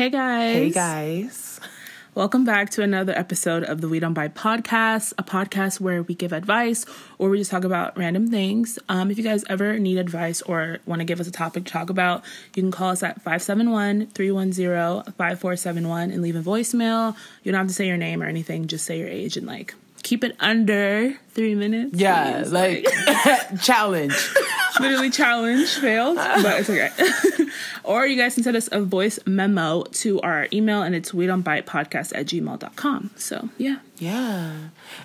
Hey guys. Hey guys. Welcome back to another episode of the We Don't Buy podcast, a podcast where we give advice or we just talk about random things. Um, if you guys ever need advice or want to give us a topic to talk about, you can call us at 571 310 5471 and leave a voicemail. You don't have to say your name or anything, just say your age and like keep it under three minutes. Yeah, please. like challenge. Literally challenge failed, but it's okay. or you guys can send us a voice memo to our email and it's we don't bite podcast at gmail.com. So yeah. Yeah.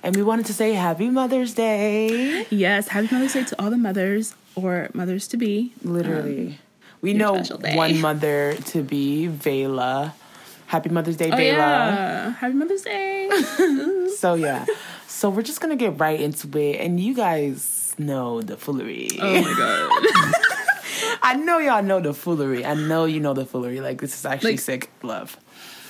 And we wanted to say happy Mother's Day. Yes, happy Mother's Day to all the mothers or mothers to be. Literally. Um, we know one mother to be, Vela. Happy Mother's Day, Oh Vela. yeah. Happy Mother's Day. So yeah. so we're just gonna get right into it and you guys know the foolery. oh my god. I know y'all know the foolery. I know you know the foolery. Like this is actually Like- sick love.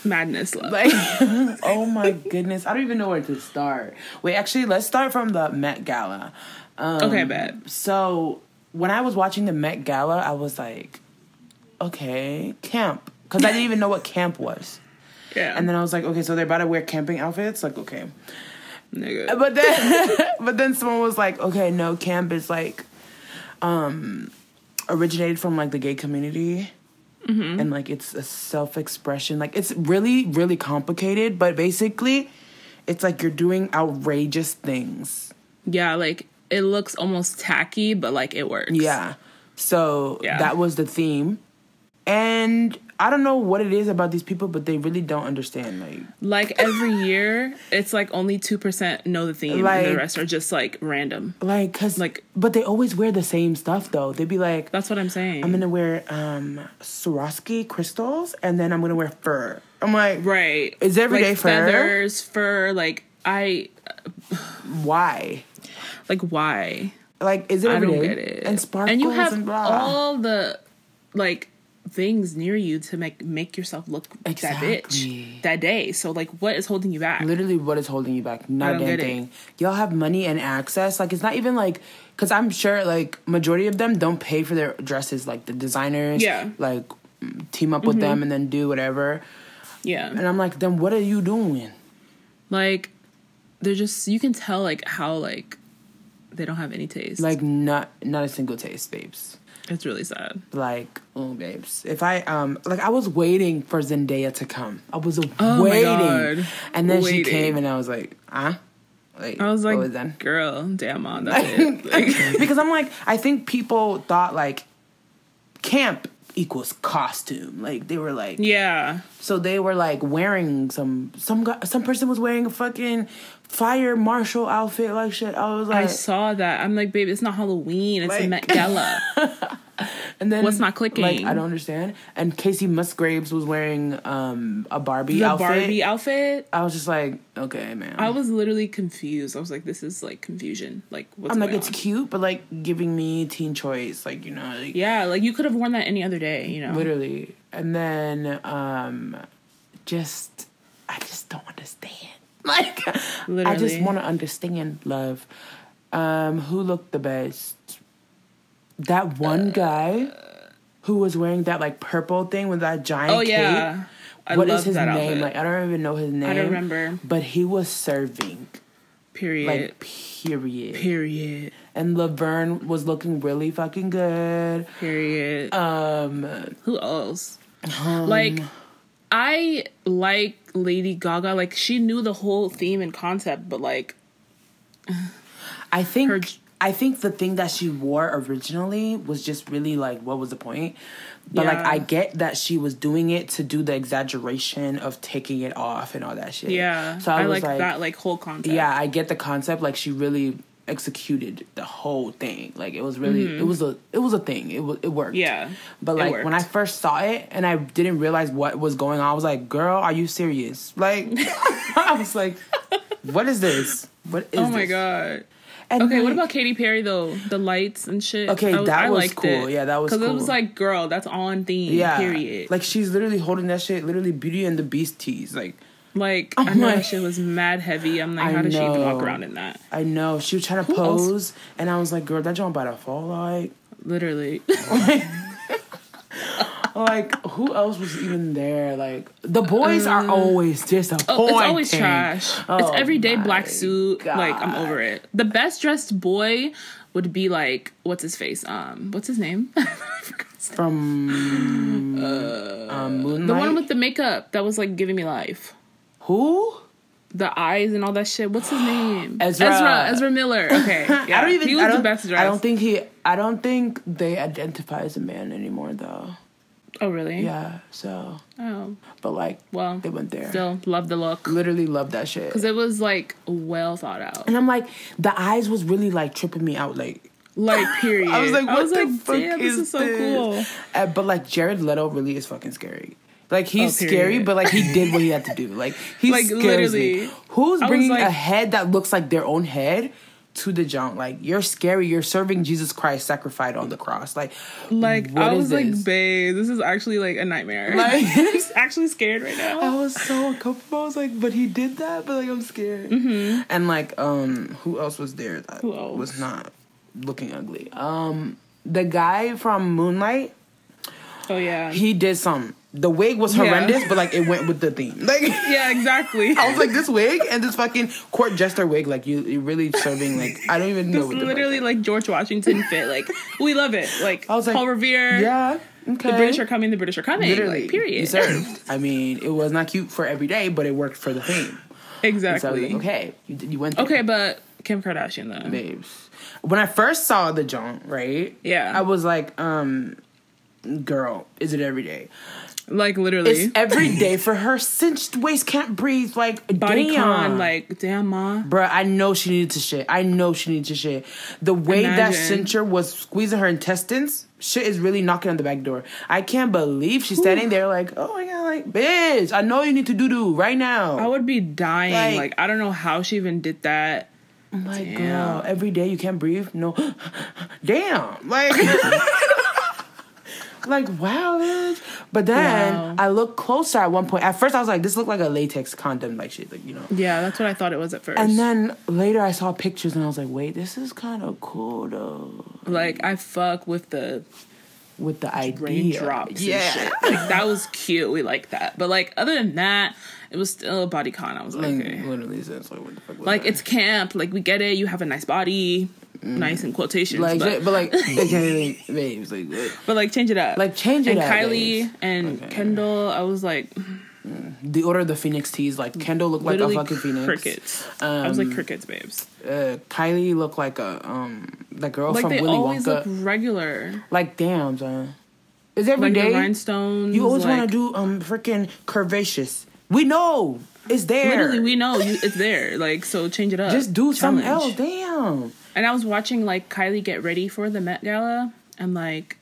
Madness love. Like, oh my goodness, I don't even know where to start. Wait, actually, let's start from the Met Gala. Um, okay, bad. So when I was watching the Met Gala, I was like, okay, camp, because I didn't even know what camp was. Yeah. And then I was like, okay, so they're about to wear camping outfits. Like, okay, Nigga. but then, but then someone was like, okay, no, camp is like, um, originated from like the gay community. And like it's a self expression. Like it's really, really complicated, but basically, it's like you're doing outrageous things. Yeah, like it looks almost tacky, but like it works. Yeah. So Yeah. that was the theme. And I don't know what it is about these people, but they really don't understand. Like, Like every year, it's like only two percent know the theme, and the rest are just like random. like, cause Like- but they always wear the same stuff though. They'd be like, That's what I'm saying. I'm gonna wear um Swarovski crystals, and then I'm gonna wear fur. I'm like, right. Is everyday like fur? feathers, fur. Like I why? like why? Like, is it I don't get it. And sparkles and you have blah. all the like things near you to make make yourself look like that bitch that day. So like, what is holding you back? Literally, what is holding you back? Not a damn get it. thing. Y'all have money and access. Like, it's not even like, because I'm sure, like, majority of them don't pay for their dresses. Like, the designers, Yeah. Mm-hmm. like, team up with them and then do whatever. Yeah, And I'm like, then what are you doing? like they're just you can tell like how like they don't have any taste. Like, not not a single taste, babes. It's really sad. Like, oh, babes. If I um, like, I was waiting for Zendaya to come. I was Oh waiting, and then Waiting. she came, and I was like, ah. Like, I was like, what was that? girl, damn on that. Like, because I'm like, I think people thought like camp equals costume. Like they were like, yeah, so they were like wearing some some guy, some person was wearing a fucking fire marshal outfit like shit. I was like I saw that. I'm like, babe, it's not Halloween. It's a Met Gala. and then what's not clicking? Like I don't understand. And Kacey Musgraves was wearing um a Barbie the outfit. Barbie outfit. I was just like, okay, man. I was literally confused. I was like, this is like confusion. Like, what's I'm like, going it's cute, but like giving me teen choice, like you know, like Yeah, like you could have worn that any other day. You know, literally and then um just i just don't understand like literally. i just want to understand love um who looked the best that one guy who was wearing that like purple thing with that giant Oh yeah, cape I What is his name outfit. like i don't even know his name I don't remember. but he was serving period. like period period. and laverne was looking really fucking good Period. um Who else? like, I like Lady Gaga. Like, she knew the whole theme and concept, but like, I think Her- I think the thing that she wore originally was just really like what was the point? But like I get that she was doing it to do the exaggeration of taking it off and all that shit. yeah, So I, I, like, like, that like whole concept. yeah, I get the concept. Like she really executed the whole thing. Like it was really it was a it was a thing. It was it worked. Mm-hmm. Yeah, But like when I first saw it and I didn't realize what was going on, I was like, "Girl, are you serious?" Like I was like, "What is this? What is oh my this?" god. And Okay, what about Katy Perry though? The lights and shit. Okay, I that I was liked cool. It. Yeah, that was because it was like, girl, that's on theme. Yeah. Period. Like, Like she's literally holding that shit, literally Beauty and the Beast tees. Like oh I I'm know like- that shit was mad heavy. I'm like, I how does she even walk around in that? I know she was trying to Who else? pose, and I was like, "Girl, that joint about to fall." Like, Literally. like who else was even there? Like the boys are always disappointing. Uh, Oh, it's always trash. Oh it's everyday black suit. Like I'm over it. The best dressed boy would be like what's his face? Um, what's his name? I forgot his name. From um, Moonlight. the one with the makeup that was like giving me life. who? The eyes and all that shit. What's his name? Ezra. Ezra. Ezra Miller. Okay. Yeah. I don't even. He was I don't, the best dressed. I don't think he. I don't think they identify as a man anymore, though. Oh really? Yeah. So, Oh but like, well. they went there. Still love the look Literally love that shit. because it was like well thought out. And I'm like, the eyes was really like tripping me out. Like, Like period. I was like, what the fuck damn, is, this is so this? cool. Uh, but like, Jared Leto really is fucking scary. Like he's Oh, scary, but like he did what he had to do. Like he Like, scares literally. me. Who's I bringing like- a head that looks like their own head to the junk? Like you're scary. You're serving Jesus Christ sacrificed on the cross. Like, Like I was like, this? babe, this is actually like a nightmare. Like- I'm actually scared right now. I was so uncomfortable. I was like, but he did that, but like I'm scared. And like, um, who else was there that Mm-hmm. Was not looking ugly? Um, the guy from Moonlight, Oh yeah. he did some. The wig was Yeah. horrendous, but like it went with the theme. Like yeah, exactly. I was like, this wig and this fucking court jester wig, like you, you really serving like I don't even know. It's what literally like George Washington fit. Like we love it. Like, I was like, Paul Revere. yeah. Okay. The British are coming. The British are coming. literally Like, period. You served. I mean, it was not cute for every day, but it worked for the theme. Exactly. So I was exactly. like, okay, you, you went. There. okay, but Kim Kardashian though. babes. When I first saw the joint, right? Yeah. I was like, um, girl, is it every day? Like literally. It's every day for her. Cinched waist can't breathe. Like Body damn. con, like damn ma. Bruh, I know she needed to shit. I know she needed to shit. The way that Imagine. cincher was squeezing her intestines, shit is really knocking on the back door. I can't believe she's standing there like, oh my god, like, bitch, I know you need to do do right now. I would be dying. Like- Like, I don't know how she even did that. I'm like, Damn. girl, every day you can't breathe. No, damn, like, like wow. But then Wow. I looked closer at one point. At first, I was like, this looked like a latex condom, like shit, like you know. Yeah, that's what I thought it was at first. And then later, I saw pictures and I was like, wait, this is kind of cool though. like I fuck with the With the idea, raindrops yeah. and shit. Like that was cute. We like that. But like other than that, it was still a body con. I was like, Like, okay. literally, it's like, what the fuck was Like it's camp. Like we get it. You have a nice body. Nice in quotations. like, but, but like, okay, like, like, what? but like change it up. like change it and up, Kylie babes. and Okay. Kendall, I was like The Order of the Phoenix tees, like Kendall looked like a fucking phoenix. crickets. I was like Um, crickets, babes. uh, Kylie looked like a um the girl Like from they Willy always Wonka. look regular. like damn, son. Is every Like day? rhinestones. you always like, want to do um freaking curvaceous. We know it's there. Literally, we know you, it's there. Like, so change it up. just do something else. Damn. And I was watching like Kylie get ready for the Met Gala, and like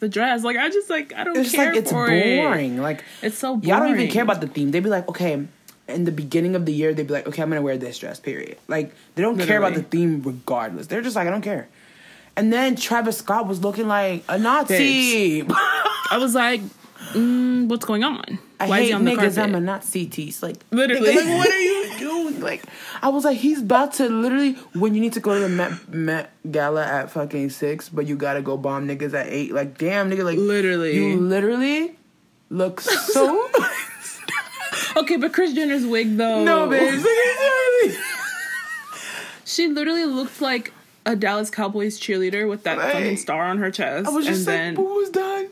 the dress. Like, I just like I don't It's care like it's for it. boring. Like It's so boring. y'all don't even care about the theme. They'd be like, okay. In the beginning of the year, they'd be like, "Okay, I'm gonna wear this dress." Period. Like they don't care about the theme, regardless. They're just like, "I don't care." And then Travis Scott was looking like a Nazi. I was like, mm, what's going on? I Why hate niggas. carpet? I'm a Nazi tease. Like Literally. like, what are you doing? Like, I was like, he's about to literally when you need to go to the Met, Met Gala at fucking six, but you gotta go bomb niggas at eight. Like, damn, nigga, like Literally. you literally look so. okay, but Kris Jenner's wig though. no, bitch. She literally looked like a Dallas Cowboys cheerleader with that Right. fucking star on her chest, I was and just then like, what was done?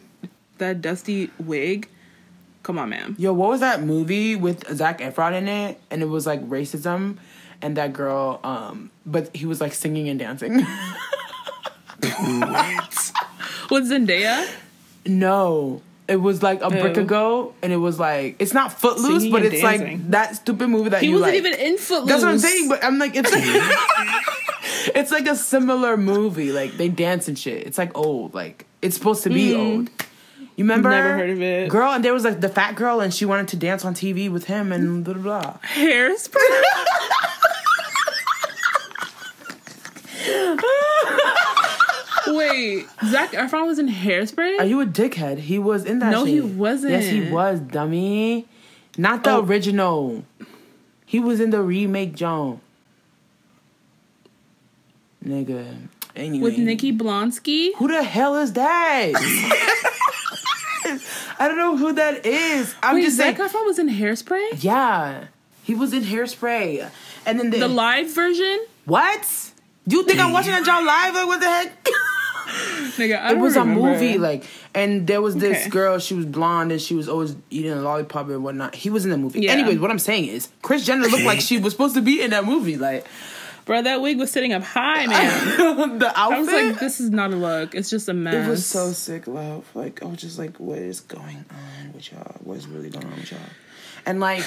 that dusty wig. Come on, man. Yo, what was that movie with Zac Efron in it? And it was like racism, and that girl, um, but he was like singing and dancing. With Zendaya, No. It was like a brick Ew. ago, and it was like it's not Footloose, Singing but it's dancing. like that stupid movie that he you wasn't like. even in Footloose. That's what I'm saying, but I'm like it's it's like a similar movie. Like they dance and shit. It's like old. Like it's supposed to be old. You remember? Never heard of it. Girl, and there was like the fat girl, and she wanted to dance on TV with him, and blah blah. blah. hairspray. Wait, Zac Efron was in Hairspray. Are you a dickhead? He was in that. No, he wasn't. Yes, he was, dummy. Not the Oh. original. He was in the remake, John. Nigga. Anyway. with Nikki Blonsky. Who the hell is that? I don't know who that is. I'm Wait, just Zac saying. Efron was in Hairspray. Yeah, he was in Hairspray, and then The live version. what? You think I'm watching that John live? Like what the heck? Nigga, it was remember. a movie, like, and there was this Okay. girl. She was blonde, and she was always eating a lollipop and whatnot. He was in the movie. Yeah. Anyways, what I'm saying is, Kris Jenner looked like she was supposed to be in that movie. Like bro. That wig was sitting up high, man. the outfit. I was like, this is not a look. It's just a mess. It was so sick, love. Like I was just like, what is going on with y'all? What is really going on with y'all? And like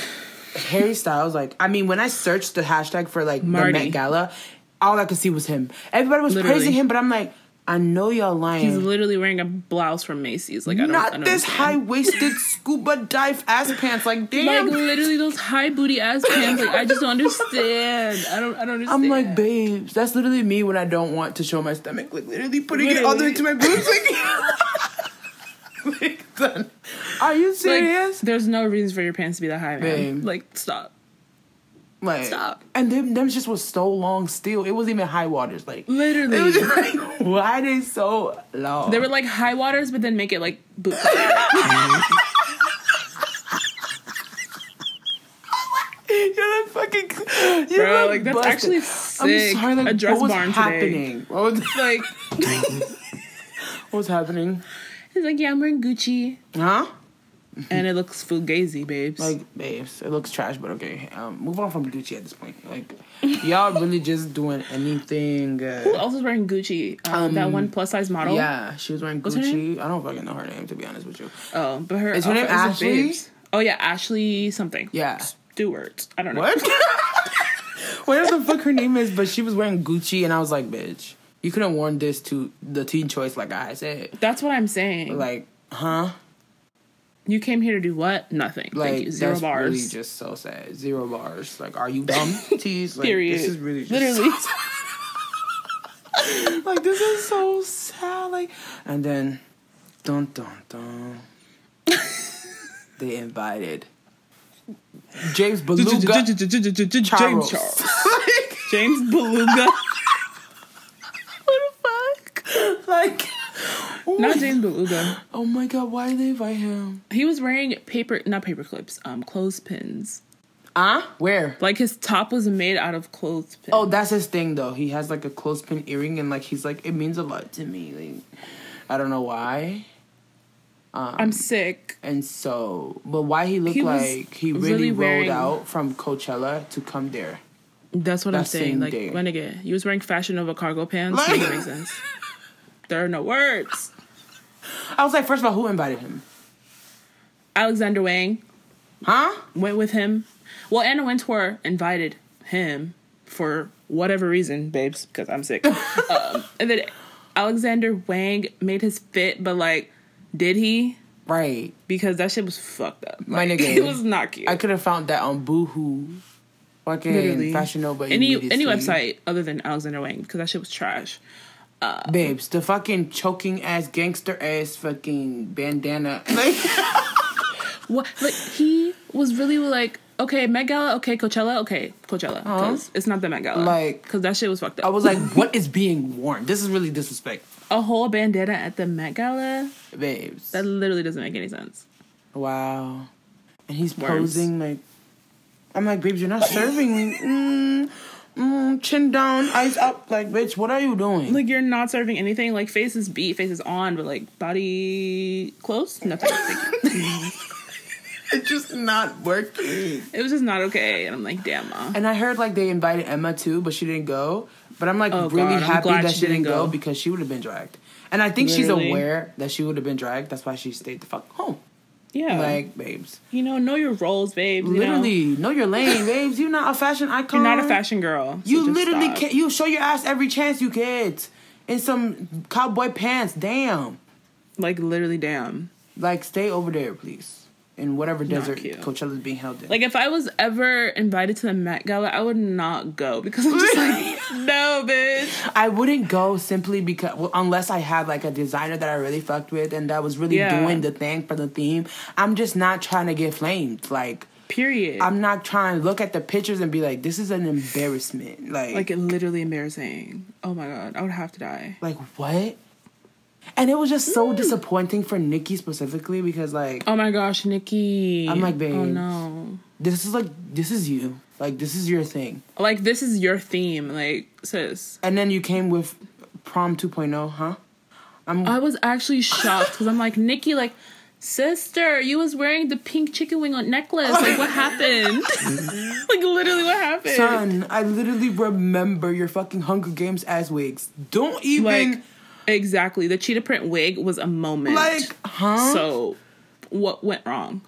Harry Styles, like I mean, when I searched the hashtag for like Marty. the Met Gala, all I could see was him. Everybody was Literally. praising him, but I'm like, I know y'all lying. He's literally wearing a blouse from Macy's. Like I don't. I Not don't this high waisted scuba dive ass pants. Like damn, Like literally those high booty ass pants. Like I just don't understand. I don't. I don't understand. I'm like, babes, that's literally me when I don't want to show my stomach. Like literally putting it all the way to my boobs. Like, like. Are you Like, serious? there's no reason for your pants to be that high, man. Babe. Like stop. Like, Stop. And them, them just was so long still. It wasn't even high waters. Like, Literally. it was just like, why they so long? They were like high waters, but then make it like boot. You're like fucking. You're Bro, like, that's busted. actually sick. I'm sorry. Like, A dress what was barn today. happening? What was, like what was happening? he's like, yeah, I'm wearing Gucci, Huh? and it looks fugazi, babes. Like, babes, it looks trash, but okay. Um, move on from Gucci at this point. Like, y'all really just doing anything. who Uh, else was wearing Gucci? Um, that one plus size model. yeah, she was wearing What's Gucci. I don't fucking know her name to be honest with you. Oh, but her Is her name Ashley? Oh yeah, Ashley something. Yeah. Stewart. I don't know. What? Whatever the fuck her name is, but she was wearing Gucci, and I was like, bitch, you could have worn this to the teen choice, like I said. That's what I'm saying. Like, huh? You came here to do what? Nothing. Like, Thank you. Zero bars. really just so sad. Zero bars. Like, are you dumb? Tease. Like, Period. This is really just Literally. like this is so sad. Like, and then, dun dun dun. they invited James Beluga. James Charles. James Beluga. what the fuck? Like, Not James Beluga. Oh my god, why did they invite him? He was wearing paper, not paper clips, um, clothespins. Huh? Where? Like his top was made out of clothespins. Oh, that's his thing though. He has like a clothespin earring and like he's like it means a lot to me. Like I don't know why. Um, I'm sick. and so, but why he looked He like he really really, rolled out from Coachella to come there. That's what That I'm saying. Like, day. my nigga, he was wearing Fashion Nova cargo pants. Like- make sense. There are no words. I was like, first of all, who invited him? Alexander Wang Huh? went with him. Well, Anna Wintour invited him for whatever reason, babes, because I'm sick. um, and then Alexander Wang made his fit, but like, did he? Right. Because that shit was fucked up. My Like, nigga. it was not cute. I could have found that on Boohoo. Fucking Literally. Fashion Nova. any any website other than Alexander Wang because that shit was trash. Babes, the fucking choking ass gangster ass fucking bandana. Like What? Like he was really like, okay, Met Gala, okay, Coachella, okay, Coachella, because it's not the Met Gala, Like- because that shit was fucked up. I was like, what is being worn? This is really disrespect. a whole bandana at the Met Gala. Babes. That literally doesn't make any sense. Wow. And he's Worms. posing like I'm like, babes, you're not serving me. Mm, mm, chin down, eyes up. Like, bitch, what are you doing? Like you're not serving anything. Like face is beat, face is on, but like body close, nothing. Thank you. it's just not working. it was just not okay, and I'm like, damn, ma. And I heard like they invited Emma too, but she didn't go. But I'm like Oh, really God, happy that she she didn't didn't go go. because she would have been dragged. And I think Literally. she's aware that she would have been dragged. That's why she stayed the fuck home. Yeah, Like, babes. you know, know your roles, babes. you know? Literally, know your lane, babes. You're not a fashion icon. you're not a fashion girl. so You literally stop. can't. You show your ass every chance you get in some cowboy pants. Damn. Like literally, damn. Like, stay over there, please. In whatever desert Coachella is being held in. Like if I was ever invited to the Met Gala, I would not go because I'm just like, no, bitch. I wouldn't go simply because, well, unless I had like a designer that I really fucked with and that was really Yeah. doing the thing for the theme. I'm just not trying to get flamed. Like, Period. I'm not trying to look at the pictures and be like, this is an embarrassment. Like, like literally embarrassing. Oh my god, I would have to die. like what? And it was just so mm. disappointing for Nikki specifically because like Oh my gosh, Nikki. I'm like, oh, babe. Oh no. this is like this is you. Like this is your thing. Like this is your theme, like sis. And then you came with prom 2.0, huh? I'm I was actually shocked because I'm like, Nikki, like, sister, you was wearing the pink chicken wing on necklace. Like, what happened? like, literally, what happened? son, I literally remember your fucking Hunger Games ass wigs. Don't even like, exactly. The cheetah print wig was a moment. like, huh? so, what went wrong?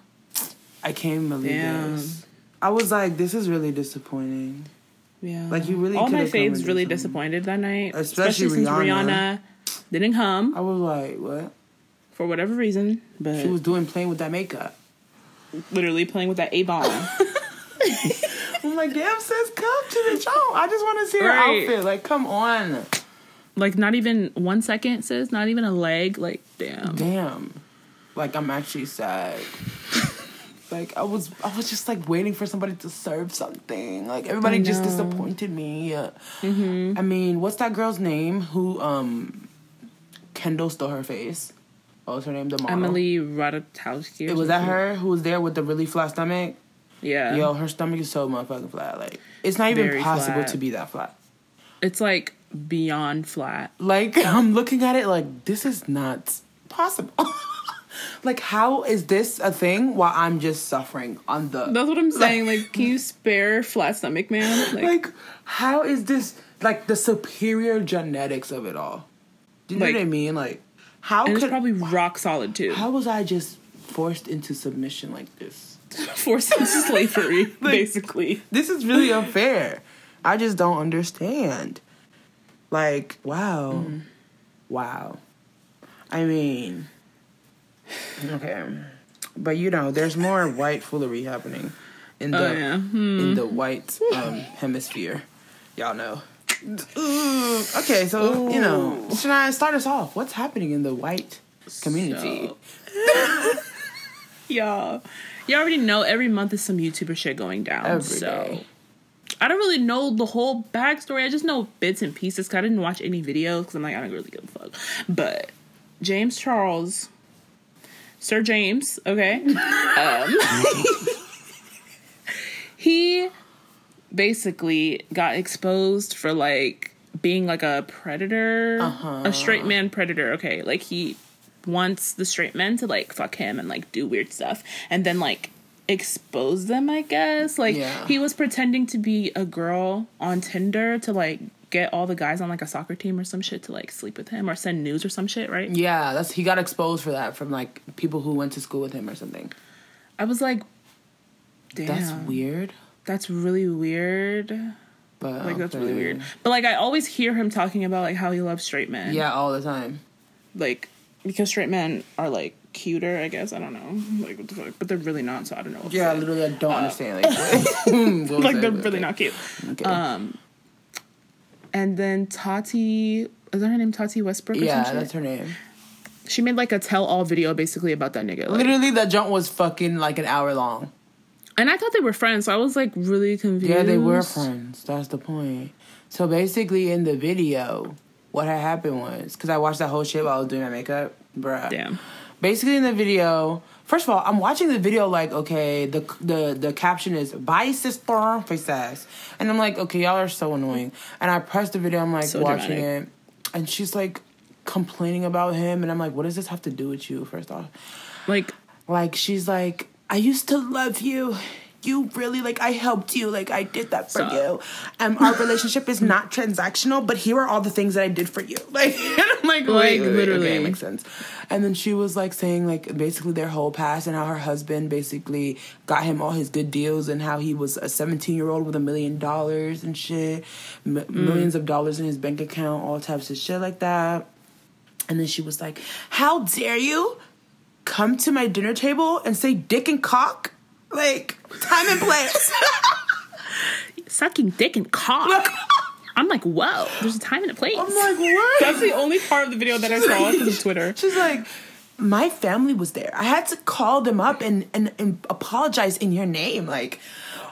I can't believe Damn. this. I was like, this is really disappointing. Yeah. Like, you really All my could've come and faves really disappointed that night. Especially since Rihanna. Rihanna didn't come I was like, what? for whatever reason. But She was doing playing with that makeup. literally playing with that A bomb. I'm like, damn, sis, come to the show. I just want to see her Right. outfit. Like, come on. Like, not even one second, sis. Not even a leg. Like, damn. Damn. Like, I'm actually sad. like, I was, I was just like waiting for somebody to serve something. Like, everybody just disappointed me. I mean, what's that girl's name who um Kendall stole her face? What was her name? The model. Emily Ratajkowski. It was that her who was there with the really flat stomach? Yeah. Yo, her stomach is so motherfucking flat. Like, it's not even Very possible flat. to be that flat. It's like beyond flat. Like I'm looking at it like this is not possible. like how is this a thing while I'm just suffering on the That's what I'm saying. Like, can you spare flat stomach, man? Like, like how is this like the superior genetics of it all? Do you know what I mean? Like how and it's probably rock solid too. how was I just forced into submission like this? Forced into slavery, basically. This is really unfair. I just don't understand. Like, wow. Mm-hmm. Wow. I mean, okay. But you know, there's more white foolery happening in the Oh, yeah. in the white um, hemisphere. Y'all know. Ooh, okay, so you know, should I start us off? What's happening in the white community? So- Y'all, y'all already know every month is some YouTuber shit going down. Every so day. I don't really know the whole backstory. I just know bits and pieces. Cause I didn't watch any videos because I'm like I don't really give a fuck. But James Charles, Sir James, okay, um, he basically got exposed for like being like a predator, a straight man predator. Okay, like he wants the straight men to like fuck him and like do weird stuff, and then like expose them. I guess like Yeah. he was pretending to be a girl on Tinder to like get all the guys on like a soccer team or some shit to like sleep with him or send news or some shit. Right? Yeah, that's he got exposed for that from like people who went to school with him or something. I was like, damn, That's weird. That's really weird. But Like that's really weird. But like I always hear him talking about like how he loves straight men. Yeah, all the time. Like because straight men are like cuter, I guess. I don't know. Like what the fuck. But they're really not, so I don't know. What to Yeah, literally, I don't understand. Like, like they're really not cute. Okay. Um and then Tati is that her name Tati Westbrook or yeah, that's her name. She made like a tell all video basically about that nigga. Like, Literally, that jump was fucking like an hour long. and I thought they were friends, so I was like really confused. Yeah, they were friends. That's the point. So basically, in the video, what had happened was because I watched that whole shit while I was doing my makeup, bruh. Damn. Basically, in the video, first of all, I'm watching the video like, okay, the the the caption is "Bye, sister," face ass, and I'm like, okay, y'all are so annoying. And I pressed the video, I'm like So watching dramatic. it, and she's like complaining about him, and I'm like, what does this have to do with you? First off, Like like she's like i used to love you you really like i helped you like i did that for Stop. you um our relationship is not transactional but here are all the things that i did for you like and i'm like wait, Like, wait, literally. okay, makes sense and then she was like saying like basically their whole past and how her husband basically got him all his good deals and how he was a 17 year old with a million dollars and shit m- millions of dollars in his bank account all types of shit like that and then she was like, How dare you come to my dinner table and say dick and cock? Like, time and place. sucking dick and cock. I'm like, whoa, there's a time and a place. I'm like, What? That's the only part of the video that I saw on Twitter. She's like, My family was there. I had to call them up and, and, and apologize in your name. Like,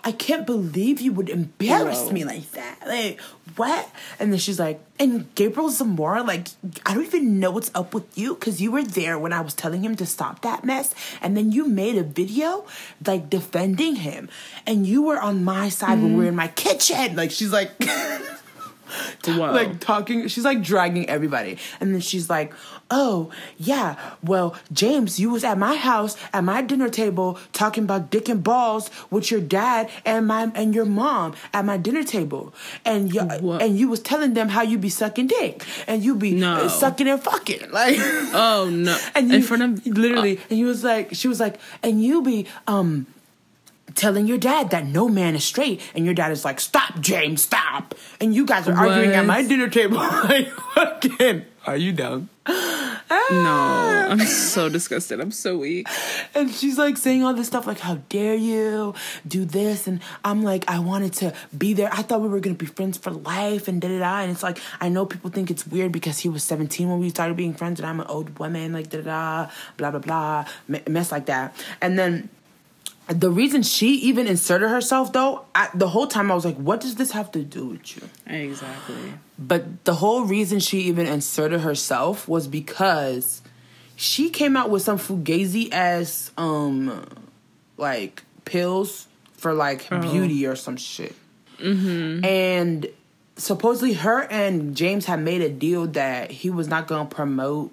I can't believe you would embarrass me like that. Like, what? And then she's like, and Gabriel Zamora, like, I don't even know what's up with you because you were there when I was telling him to stop that mess. And then you made a video, like, defending him. And you were on my side when we were mm-hmm. in my kitchen. Like, she's like, like talking she's like dragging everybody and then she's like oh yeah well james you was at my house at my dinner table talking about dick and balls with your dad and my and your mom at my dinner table and you What? and you was telling them how you be sucking dick and you be No. uh, sucking and fucking like oh no! and you, in front of literally and he was like she was like and you be um telling your dad that no man is straight and your dad is like stop james stop and you guys are arguing at my dinner table like fucking are you dumb? No, ah. I'm so disgusted. I'm so weak. and she's like saying all this stuff like how dare you do this? And i'm like i wanted to be there. I thought we were gonna be friends for life and da da da. And it's like i know people think it's weird because he was 17 when we started being friends and i'm an old woman like da da da blah blah blah me- mess like that. And then the reason she even inserted herself though I, the whole time i was like what does this have to do with you Exactly. but the whole reason she even inserted herself was because she came out with some fugazi ass um like pills for like beauty or some shit. Mm-hmm. And supposedly her and James had made a deal that he was not gonna promote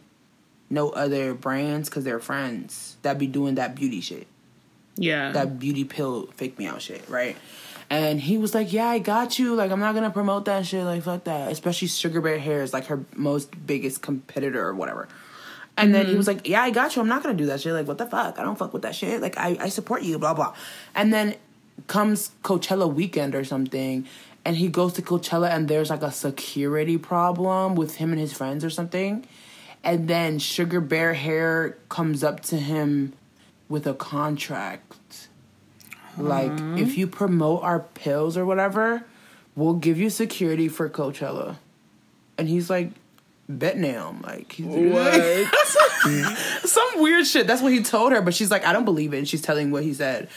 no other brands because they're friends that be doing that beauty shit Yeah. that beauty pill fake me out shit, right? And he was like, "Yeah, I got you. Like, I'm not gonna promote that shit. Like, fuck that. Especially Sugar Bear Hair is like her most biggest competitor or whatever." And then he mm-hmm. was like, "Yeah, I got you. I'm not gonna do that shit. Like, what the fuck? I don't fuck with that shit. Like, I I support you. Blah blah." And then comes Coachella weekend or something, and he goes to Coachella and there's like a security problem with him and his friends or something, and then Sugar Bear Hair comes up to him with a contract. Like, if you promote our pills or whatever, we'll give you security for Coachella. And he's like, bet now. Like, he's some weird shit. That's what he told her, but she's like, I don't believe it. And she's telling what he said.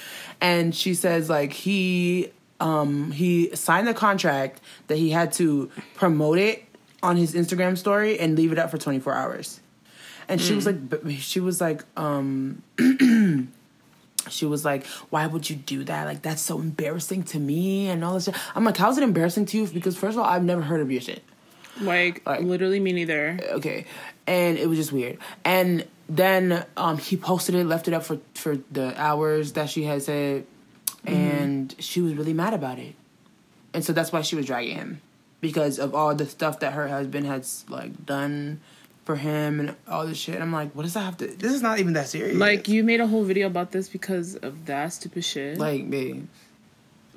And she says, like, he um he signed the contract that he had to promote it on his Instagram story and leave it up for 24 hours. And she was like, she was like, um, she was like, why would you do that? Like, that's so embarrassing to me and all this shit. I'm like, how's it embarrassing to you? Because first of all, I've never heard of your shit. like, Like- literally me neither. Okay. And it was just weird. And then um, he posted it, left it up for, for the hours that she had said, and she was really mad about it. And so that's why she was dragging him. Because of all the stuff that her husband has like done for him and all this shit. And I'm like, what does that have to this is not even that serious. Like you made a whole video about this because of that stupid shit. like babe.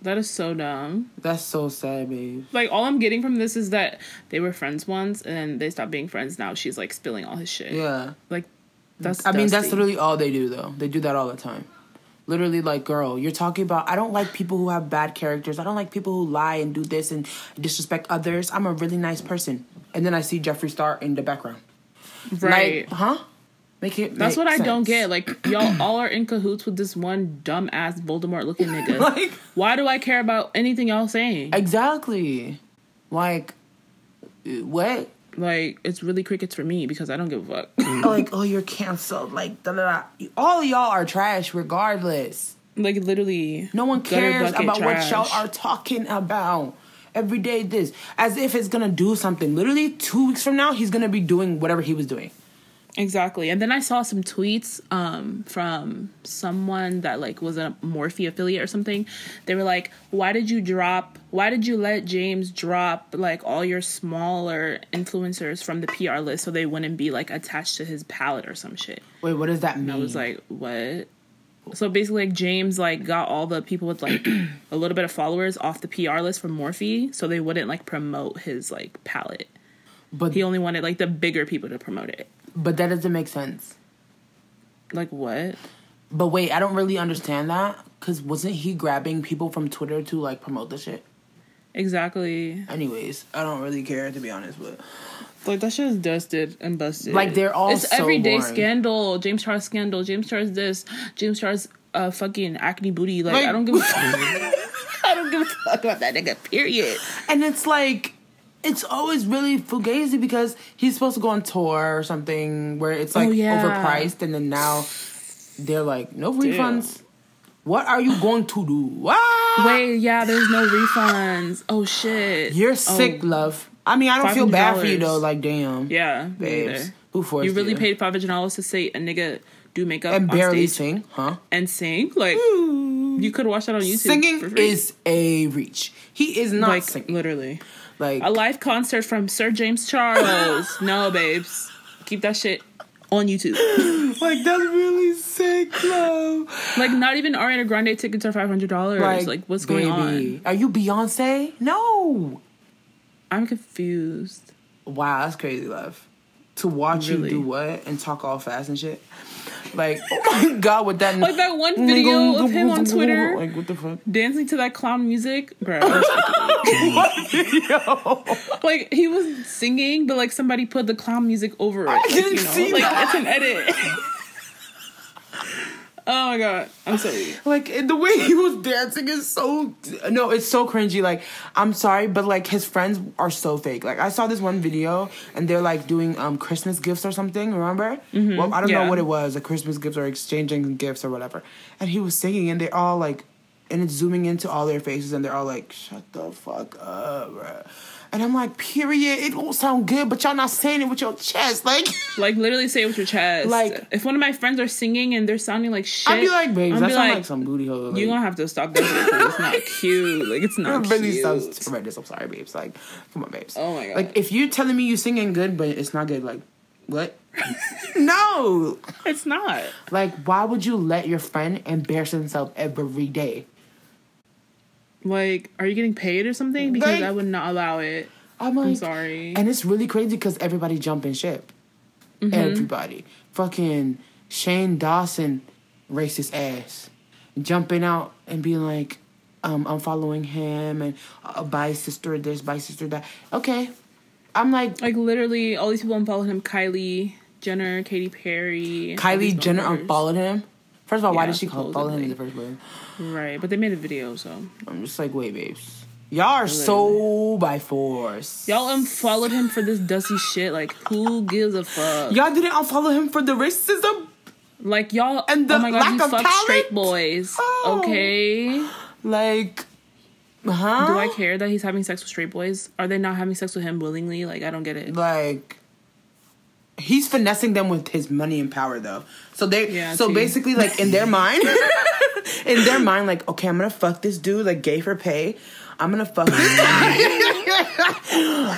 that is so dumb. That's so sad, babe. Like all I'm getting from this is that they were friends once and they stopped being friends. Now she's like spilling all his shit. Yeah. Like that's. I mean, that's literally all they do, though. They do that all the time. Literally, like, girl, you're talking about. I don't like people who have bad characters. I don't like people who lie and do this and disrespect others. I'm a really nice person. And then I see Jeffree Star in the background. Right. Like, huh? Make it. That's make what I don't get. Like y'all all are in cahoots with this one dumb ass Voldemort looking nigga. Like, Why do I care about anything y'all saying? exactly. Like, what? Like it's really crickets for me because I don't give a fuck. like, oh, you're canceled. Like, da da da. All y'all are trash, regardless. like literally, No one cares bucket about what y'all are talking about. Every day, this as if it's gonna do something. Literally, two weeks from now, he's gonna be doing whatever he was doing. Exactly. And then I saw some tweets um, from someone that like was a Morphe affiliate or something. They were like, "Why did you drop? Why did you let James drop like all your smaller influencers from the PR list so they wouldn't be like attached to his palette or some shit?" Wait, what does that mean? I was like, "What?" So basically, like James like got all the people with like a little bit of followers off the PR list from Morphe, so they wouldn't like promote his like palette. but He only wanted like the bigger people to promote it. but that doesn't make sense. Like what? But wait, I don't really understand that because wasn't he grabbing people from Twitter to like promote the shit? Exactly. Anyways, I don't really care to be honest, but Like that shit is dusted and busted. Like, they're all It's so everyday boring. scandal. James Charles scandal. James Charles this. James Charles uh fucking acne booty. Like, Like- I don't give a fuck. I don't give a fuck about that nigga. Period. And it's like, it's always really fugazi because he's supposed to go on tour or something where it's like Oh, yeah. overpriced, and then now they're like, no Damn. refunds. What are you going to do? What? Wait, yeah, there's no refunds. Oh shit. You're Oh, sick, love. I mean, I don't feel bad for you though. Like, damn, Yeah, babes, who forced You really you? paid five hundred dollars to say a nigga do makeup and on barely stage sing, huh? and sing? Like you could watch that on YouTube. for Singing free. is a reach. He is not like singing. literally Like a live concert from Sir James Charles. no, babes, keep that shit on YouTube. like that's really sick, love. Like not even Ariana Grande tickets are five hundred dollars. Like, what's going on? Are you Beyonce? No. I'm confused. Wow, that's crazy, love. To watch Really? you do what and talk all fast and shit. Like, oh my god, with that Like that one video of him on Twitter Like, what the fuck? dancing to that clown music, bro. like he was singing, but like somebody put the clown music over it. like, didn't you know, see like that. it's an edit. Oh my god, I'm sorry. Like the way he was dancing is so no, it's so cringy. Like I'm sorry, but like his friends are so fake. Like I saw this one video and they're like doing um Christmas gifts or something. Remember? Well, I don't yeah. know what it was. A Christmas gifts or exchanging gifts or whatever. And he was singing and they're all like, and it's zooming into all their faces and they're all like, "Shut the fuck up." Bruh. And I'm like, period. It don't sound good, but y'all not saying it with your chest. Like, Like literally say it with your chest. Like- if one of my friends are singing and they're sounding like shit, I'd be like, babes, I'd that be sounds like, like, some booty hole. Like, you gonna have to stop that it's not cute. Like it's not It really cute. sounds horrendous. I'm sorry, babes. Like, come on, babes. Oh my God. Like, if you're telling me you singing good, but it's not good, like, what? no. It's not. Like, why would you let your friend embarrass himself every day? Like, are you getting paid or something? Because Like- I would not allow it. I'm like, I'm sorry. And it's really crazy because everybody jumping ship. Mm-hmm. Everybody. Fucking Shane Dawson, racist ass, jumping out and being like, um, I'm following him and uh, bye sister this, bye sister that. Okay. I'm like, Like literally, all these people unfollowed him: Kylie Jenner, Katy Perry, Kylie Jenner unfollowed him. First of all, why did she call, follow him in the first place? Right, but they made a video, so I'm just like, wait, babes. Y'all are so by force. y'all unfollowed him for this dusty shit. Like, who gives a fuck? Y'all didn't unfollow him for the racism? Like y'all, And the oh my god, lack you of fuck talent? straight boys. Oh. Okay, Like, huh? do I care that he's having sex with straight boys? Are they not having sex with him willingly? Like, I don't get it. Like, he's finessing them with his money and power, though. So they, Yeah, so tea. basically, like in their mind, in their mind, like, okay, I'm gonna fuck this dude, like gay for pay. I'm gonna fuck this guy.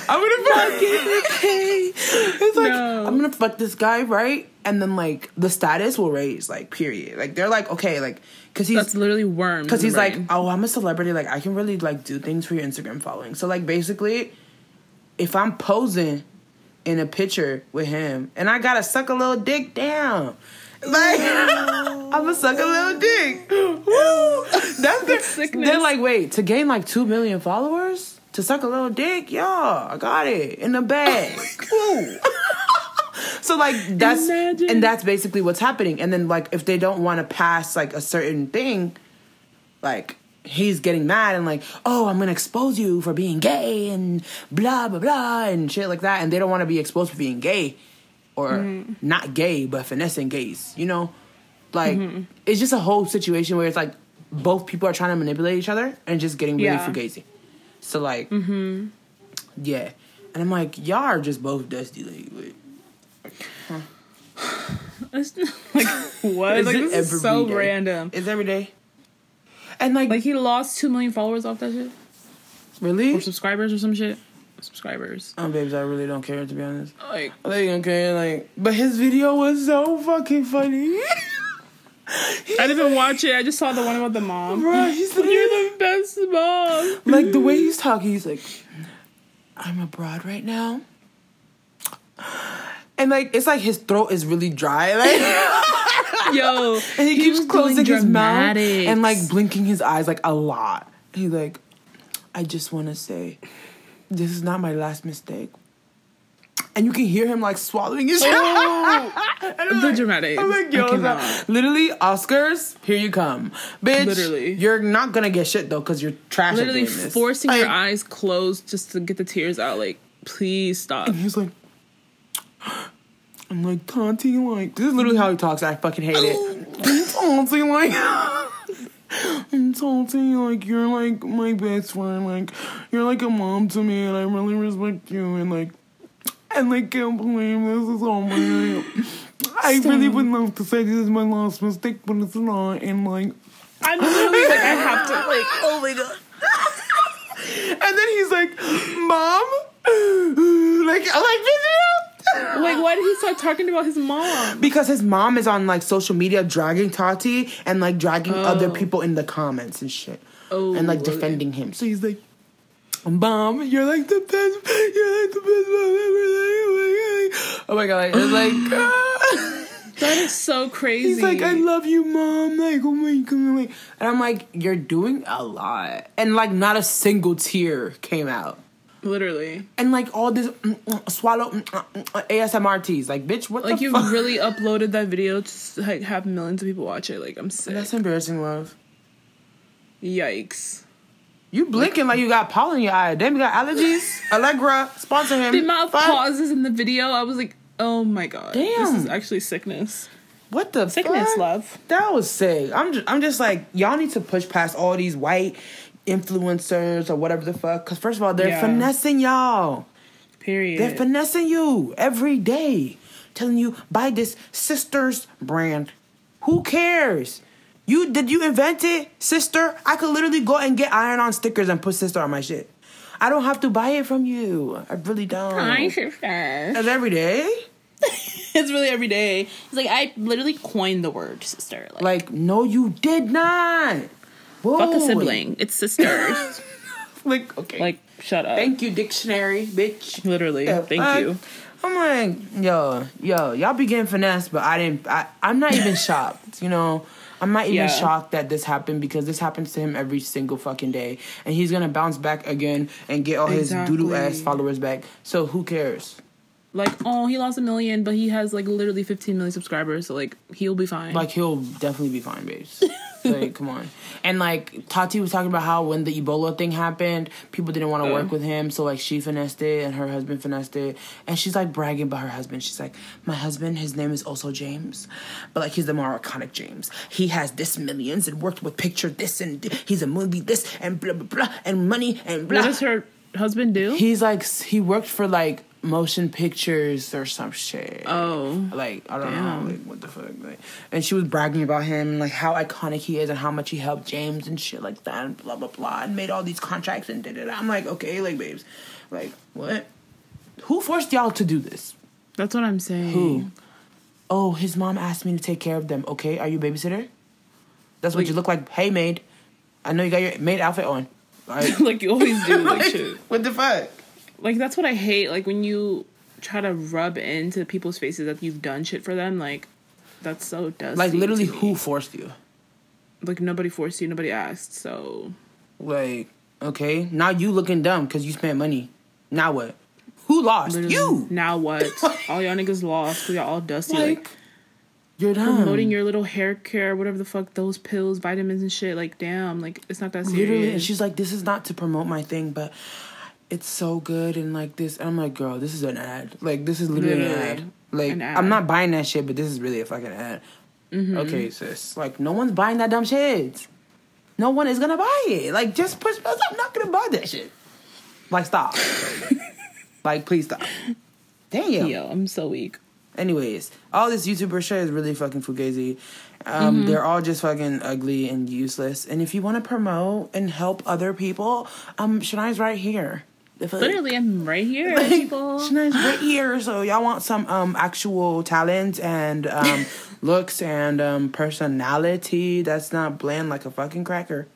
I'm gonna fuck gay for pay. It's like No. I'm gonna fuck this guy, right? And then like the status will raise, like period. Like they're like okay, like because he's That's literally worms. because he's like, oh, I'm a celebrity. Like, I can really like do things for your Instagram following. So like, basically, if I'm posing in a picture with him and I gotta suck a little dick down, like I'm gonna suck a little dick. Woo! That's the sickness. They're like, wait, to gain like two million followers to suck a little dick, Y'all, I got it in the bag. So like that's Imagine. and that's basically what's happening. And then like if they don't want to pass like a certain thing, like he's getting mad and like, oh, I'm gonna expose you for being gay and blah blah blah and shit like that. And they don't want to be exposed for being gay or Mm-hmm. not gay but finessing gays. You know, like Mm-hmm. it's just a whole situation where it's like both people are trying to manipulate each other and just getting really Yeah. fugazi. So like, yeah. And I'm like, y'all are just both dusty. Like, wait. It's like what? Is like this is so day? random. It's every day. And like, Like he lost two million followers off that shit, really? or subscribers or some shit. Subscribers. Oh, babes, I really don't care to be honest. Like I really don't care. Like, but his video was so fucking funny. I didn't even watch it. I just saw the one about the mom. Bruh, he's You're the best mom. like the way he's talking. He's like, "I'm abroad right now," and like it's like his throat is really dry. Like, Yo, and he, keeps closing his mouth and like blinking his eyes like a lot. He's like, "I just want to say, this is not my last mistake." and you can hear him like swallowing his Oh, the like- dramatic. I'm like, yo, literally, Oscars, here you come, bitch. Literally. you're not gonna get shit though, cause you're trash. literally forcing your eyes closed just to get the tears out. Like, please stop. And he's like, I'm like, Tati, like, this is literally how he talks. I fucking hate it. I'm Tati, like, I'm Tati, like, you're like my best friend. Like, you're like a mom to me, and I really respect you. And like, and like, can't believe this is all my. I really would love to say this is my last mistake, but it's not. And like, I'm literally like, I have to, like, oh my god. and then he's like, Mom, like, I'm like, bitch, Like, why did he start talking about his mom? Because his mom is on like social media dragging Tati and like dragging other Oh. people in the comments and shit. Oh, and like okay. defending him. So he's like, Mom, you're like the best, you're like the best mom ever. Oh my god, it's like, ah. That is so crazy. he's like, I love you, mom. Like, oh my god, and I'm like, you're doing a lot, and like, not a single tear came out. Literally. And like all this mm, mm, swallow mm, mm, mm, ASMRTs, like bitch, what Like, you fuck? really uploaded that video to like have millions of people watch it. Like, I'm sick. That's embarrassing, love. Yikes. You blinking like you got pollen in your eye. Damn, you got allergies. Allegra, sponsor him. The amount of pauses in the video, I was like, oh my god. Damn. This is actually sickness. What the Sickness, fuck? love. That was sick. I'm just, I'm just like, y'all need to push past all these white influencers or whatever the fuck. Cause first of all, they're Yeah. finessing y'all. Period. They're finessing you every day, telling you buy this sisters brand. Who cares? You did you invent it, sister? I could literally go and get iron-on stickers and put sister on my shit. I don't have to buy it from you. I really don't. Hi, sister. That's every day. it's really every day. It's like I literally coined the word sister. Like, Like, no, you did not. Fuck a sibling. It's sisters. Like, okay. like, shut up. thank you, dictionary, bitch. Literally. Thank you. I'm like, yo, yo, y'all be getting finessed, but I didn't. I, I'm not even shocked. You know, I'm not even Yeah. shocked that this happened because this happens to him every single fucking day, and he's gonna bounce back again and get all his doodoo ass followers back. So who cares? Like, oh, he lost a million, but he has like literally 15 million subscribers, so like he'll be fine. Like he'll definitely be fine, babes. like, come on. And like Tati was talking about how when the Ebola thing happened, people didn't want to Oh. work uh-huh. with him, so like she finessed it and her husband finessed it. And she's like bragging about her husband. She's like, My husband, his name is also James. But like he's the more iconic James. He has this millions and worked with picture this and he's a movie this and blah blah blah and money and blah. what does her husband do? He's like he worked for like motion pictures or some shit. oh. Like I don't Damn. know, like what the fuck. Like, and she was bragging about him, like how iconic he is and how much he helped James and shit like that, and blah blah blah, and made all these contracts and did it. I'm like, okay, like babes, like what? Who forced y'all to do this? That's what I'm saying. Who? Oh, his mom asked me to take care of them. Okay, are you a babysitter? That's what you look like. Hey, maid. I know you got your maid outfit on. Like, like you always do, like shit. what the fuck? Like that's what I hate. Like when you try to rub into people's faces that you've done shit for them. Like that's so dusty. Like literally, who forced you? Like nobody forced you. Nobody asked. So Like, okay, now you looking dumb because you spent money. Now what? Who lost? literally, You. Now what? all y'all niggas lost. We got all dusty. Like, Like, you're dumb. promoting your little hair care, whatever the fuck, those pills, vitamins and shit. Like damn. Like it's not that serious. literally, and she's like, "This is not to promote my thing, but it's so good." And like this, and I'm like, "Girl, this is an ad. Like, this is literally, Literally, an ad. Like, an ad. I'm not buying that shit, but this is really a fucking ad." Mm-hmm. Okay, sis. Like, no one's buying that dumb shit. No one is gonna buy it. Like, just push. I'm not gonna buy that shit. Like, stop. like, please stop. Damn. Yo, I'm so weak. Anyways, all this YouTuber shit is really fucking fugazi. Um, Mm-hmm. They're all just fucking ugly and useless. And if you want to promote and help other people, um, Shania's right here. Like, Literally, I'm right here, like, people. Shania's right here. So y'all want some um actual talent and um looks and um personality that's not bland like a fucking cracker.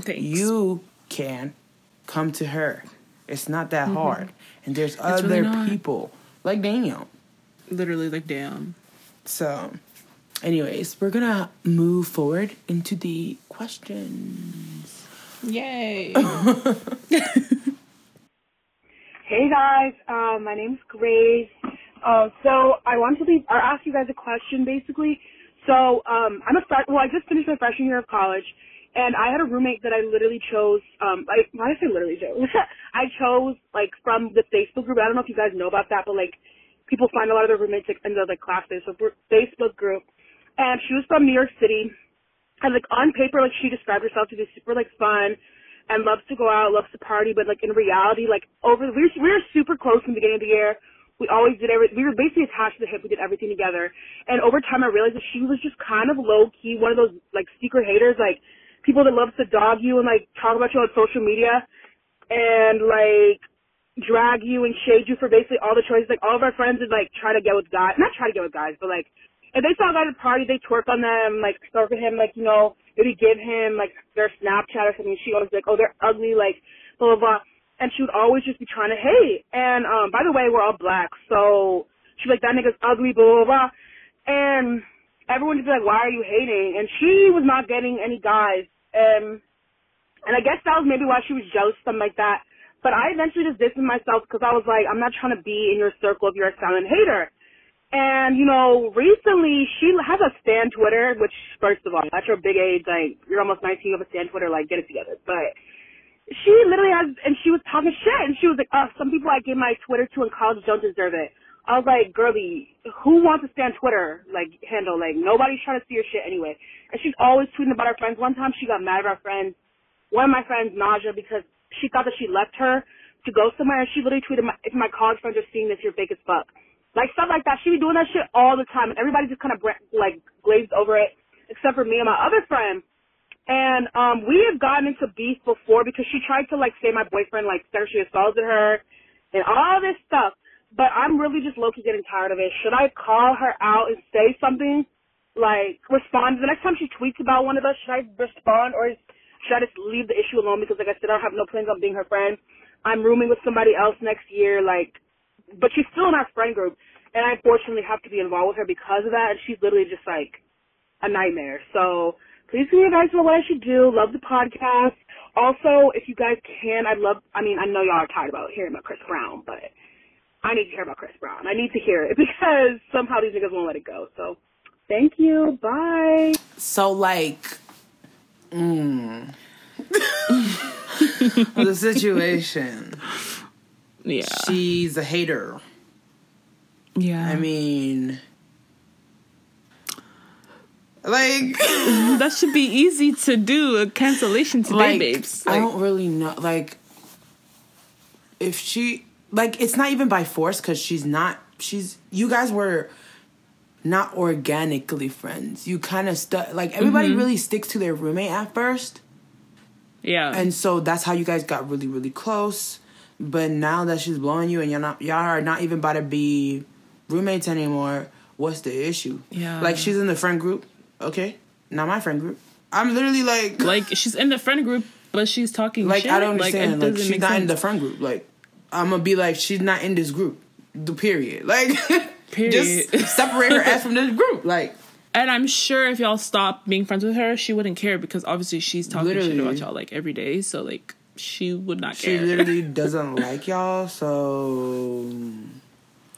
Thanks. You can come to her. It's not that hard. And there's other Mm-hmm. really people like Daniel. literally like damn. So, anyways, we're gonna move forward into the questions. Yay. Hey guys, um, my name's Grace. Uh, so I want to leave or ask you guys a question basically. So um, I'm a start. Well, I just finished my freshman year of college, and I had a roommate that I literally chose. Um, I why did I say literally chose? I chose like from the Facebook group. I don't know if you guys know about that, but like people find a lot of their roommates like, in the like class Facebook Facebook group, and she was from New York City, and like on paper, like she described herself to be super like fun and loves to go out, loves to party, but like in reality, like over we were, we were super close in the beginning of the year. We always did every, we were basically attached to the hip. We did everything together. And over time I realized that she was just kind of low key, one of those like secret haters, like people that loves to dog you and like talk about you on social media and like drag you and shade you for basically all the choices. Like all of our friends would like try to get with guys, not try to get with guys, but like if they saw a guy at a party, they twerk on them, like stalk at him, like you know, maybe give him like their Snapchat or something. She always like, oh, they're ugly, like blah blah blah. And she would always just be trying to hate. And um, by the way, we're all black, so she's like, that nigga's ugly, blah blah blah. And everyone would be like, why are you hating? And she was not getting any guys. And and I guess that was maybe why she was jealous, something like that. But I eventually just distanced myself because I was like, I'm not trying to be in your circle if you're a silent hater. And, you know, recently she has a Stan Twitter, which, first of all, that's your big age. Like, you're almost 19, you have a Stan Twitter, like, get it together. But she literally has, and she was talking shit, and she was like, oh, some people I gave my Twitter to in college don't deserve it. I was like, girlie, who wants to Stan Twitter, like, handle? Like, nobody's trying to see your shit anyway. And she's always tweeting about her friends. One time she got mad at our friends, one of my friends, Naja, because she thought that she left her to go somewhere, and she literally tweeted, my, if my college friends are seeing this, you're fake as fuck. Like stuff like that. She be doing that shit all the time, and everybody just kind of like glazed over it, except for me and my other friend. And um we have gotten into beef before because she tried to like say my boyfriend like sexually assaulted her and all this stuff. But I'm really just low key getting tired of it. Should I call her out and say something? Like respond the next time she tweets about one of us, should I respond or should I just leave the issue alone because like I said I don't have no plans on being her friend. I'm rooming with somebody else next year, like but she's still in our friend group, and I unfortunately have to be involved with her because of that. And she's literally just like a nightmare. So please give me advice on what I should do. Love the podcast. Also, if you guys can, I'd love. I mean, I know y'all are tired about hearing about Chris Brown, but I need to hear about Chris Brown. I need to hear it because somehow these niggas won't let it go. So thank you. Bye. So like, mm, the situation. Yeah. She's a hater. Yeah. I mean, like, that should be easy to do a cancellation today, like babes. I don't really know. Like, if she like, it's not even by force because she's not. She's you guys were not organically friends. You kind of stuck. Like everybody Mm-hmm. really sticks to their roommate at first. yeah. And so that's how you guys got really, really close. But now that she's blowing you and you're not y'all are not even about to be roommates anymore, what's the issue? Yeah. Like she's in the friend group. Okay. Not my friend group. I'm literally like like she's in the friend group, but she's talking like shit. I don't understand. Like, doesn't she's not in the friend group. Like I'm gonna be like she's not in this group. The period. Like Period. just separate her ass from this group. Like And I'm sure if y'all stopped being friends with her, she wouldn't care because obviously she's talking shit about y'all like every day. So like she would not she care. She literally doesn't like y'all, so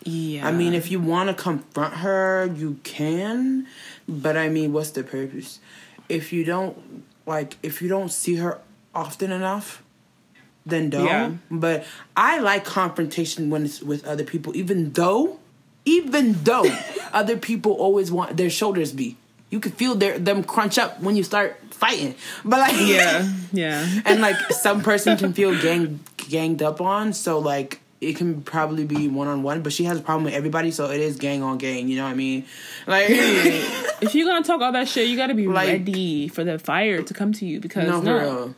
yeah. I mean, if you want to confront her, you can. But I mean, what's the purpose? If you don't like, if you don't see her often enough, then don't. Yeah. But I like confrontation when it's with other people, even though, even though other people always want their shoulders be. You can feel their them crunch up when you start fighting. But like, yeah, yeah. and like some person can feel gang ganged up on so like it can probably be one on one but she has a problem with everybody so it is gang on gang you know what i mean like if you're gonna talk all that shit, you gotta be Like- ready for the fire to come to you because no no, for real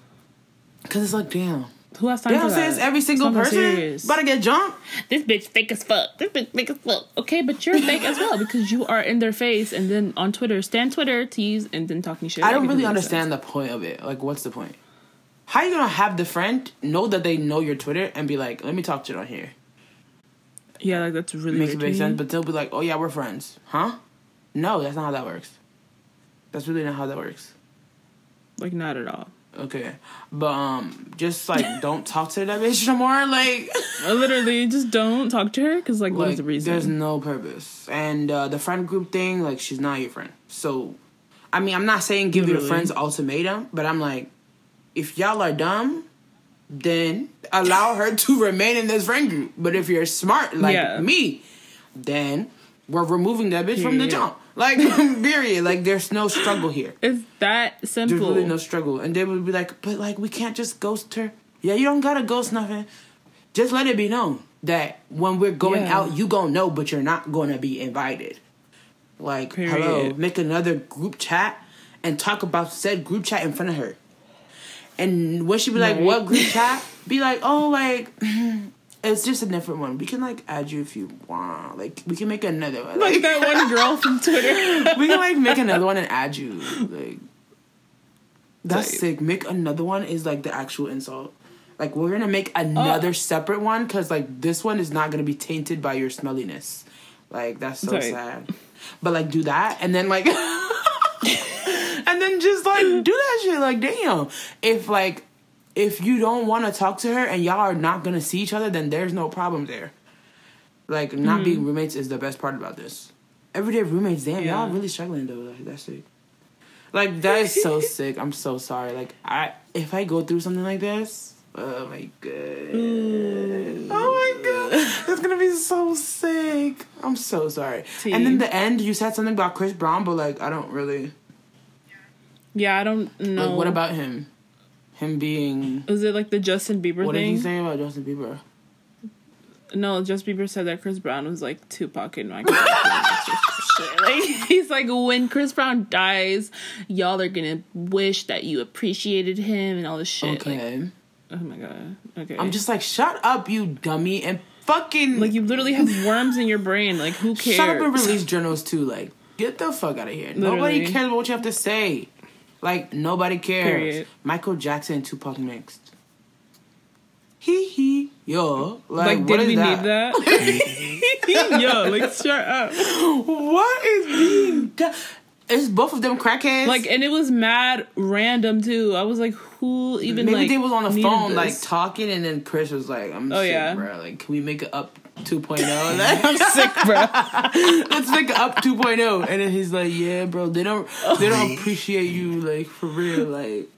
because it's like damn who has time you know for what i'm saying that? it's every single Something person serious. about to get jumped this bitch fake as fuck. This bitch fake as fuck. Okay, but you're fake as well because you are in their face and then on Twitter, stand Twitter, tease, and then talking shit. i don't really doesn't understand the point of it like what's the point how you gonna have the friend know that they know your twitter and be like let me talk to it on here. Yeah, like that's really makes it weird to make me. sense but they'll be like oh yeah we're friends huh no that's not how that works that's really not how that works Like not at all. Okay, but um, just like don't talk to that bitch no more. Like, literally just don't talk to her because like, what is like the reason? there's no purpose. And uh, the friend group thing, like, she's not your friend. So, I mean, I'm not saying give your friends ultimatum, but I'm like, if y'all are dumb, then allow her to remain in this friend group. But if you're smart like Yeah. me, then we're removing that bitch from the Period. jump. Like, period. Like, there's no struggle here. It's that simple. There's really no struggle. And they would be like, but like, we can't just ghost her. Yeah, you don't gotta ghost nothing. Just let it be known that when we're going Yeah. out, you gonna know, but you're not gonna be invited. Like, hello, make another group chat and talk about said group chat in front of her. And when she be like, Right. what group chat? Be like, oh, like, it's just a different one. We can like add you if you want. Like, we can make another one. like that one girl from Twitter. we can like make another one and add you. Like that's Tight. sick. Make another one is like the actual insult. Like we're gonna make another Oh. separate one because like this one is not gonna be tainted by your smelliness. Like that's so sad. But like do that and then like then just like do that shit. Like damn, if like if you don't want to talk to her and y'all are not gonna see each other, then there's no problem there. Like not Mm-hmm. being roommates is the best part about this. Everyday roommates, damn, y'all really struggling though. Like, that's sick. Like that is so sick. I'm so sorry. Like I, if I go through something like this, oh my god, oh my god, it's gonna be so sick. I'm so sorry. And then the end, you said something about Chris Brown, but like I don't really. Yeah, I don't know. Like, what about him? Him being. Is it like the Justin Bieber thing? What did he say about Justin Bieber? No, Justin Bieber said that Chris Brown was like Tupac and Michael. Jackson. like he's like, when Chris Brown dies, y'all are gonna wish that you appreciated him and all this shit. Like, Okay. oh my god. Okay. I'm just like, shut up, you dummy, and fucking like you literally have worms in your brain. Like who cares? Shut up and release journals too. Like, get the fuck out of here. Nobody cares about what you have to say. Like, nobody cares. Period. Michael Jackson and Tupac mixed. Hee hee. Yo. Like, Like, what did is we that? need that? Yo, like shut up. What is being done? Is both of them crackheads? Like, and it was mad random too. I was like, who even maybe like they was on the phone like talking, and then Chris was like, "I'm Oh, sick, yeah. bro. Like, can we make it up 2.0?" Like, I'm sick, bro. Let's make up 2.0. And then he's like, "Yeah, bro. They don't. Oh, they don't appreciate you. Like for real. Like."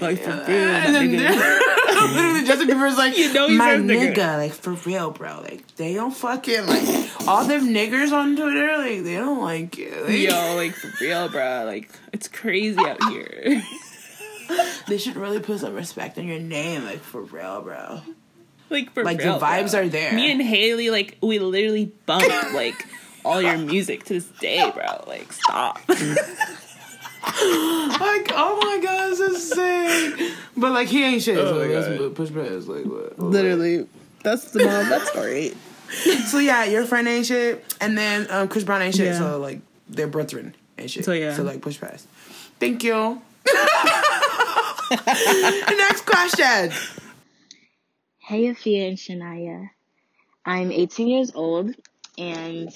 Like for real. and then literally Justin Bieber's like, You know my nigga." nigga, like for real, bro. Like they don't fucking like all them niggers on Twitter, like they don't like you. Like, Yo, like for real, bro. Like it's crazy out here. they should really put some respect on your name, like for real, bro. Like for Like real, the vibes bro. are there. Me and Haley, like we literally bump like all your music to this day, bro. Like stop. like, oh my god, this is sick. But like he ain't shit. Oh so like, that's what push press. Like what? literally, that's the mom of that story. So yeah, your friend ain't shit, and then um, Chris Brown ain't shit. Yeah. So like they're brethren and shit. So, yeah. So like push past. Thank you. Next question. Hey, Afia and Shania. I'm 18 years old and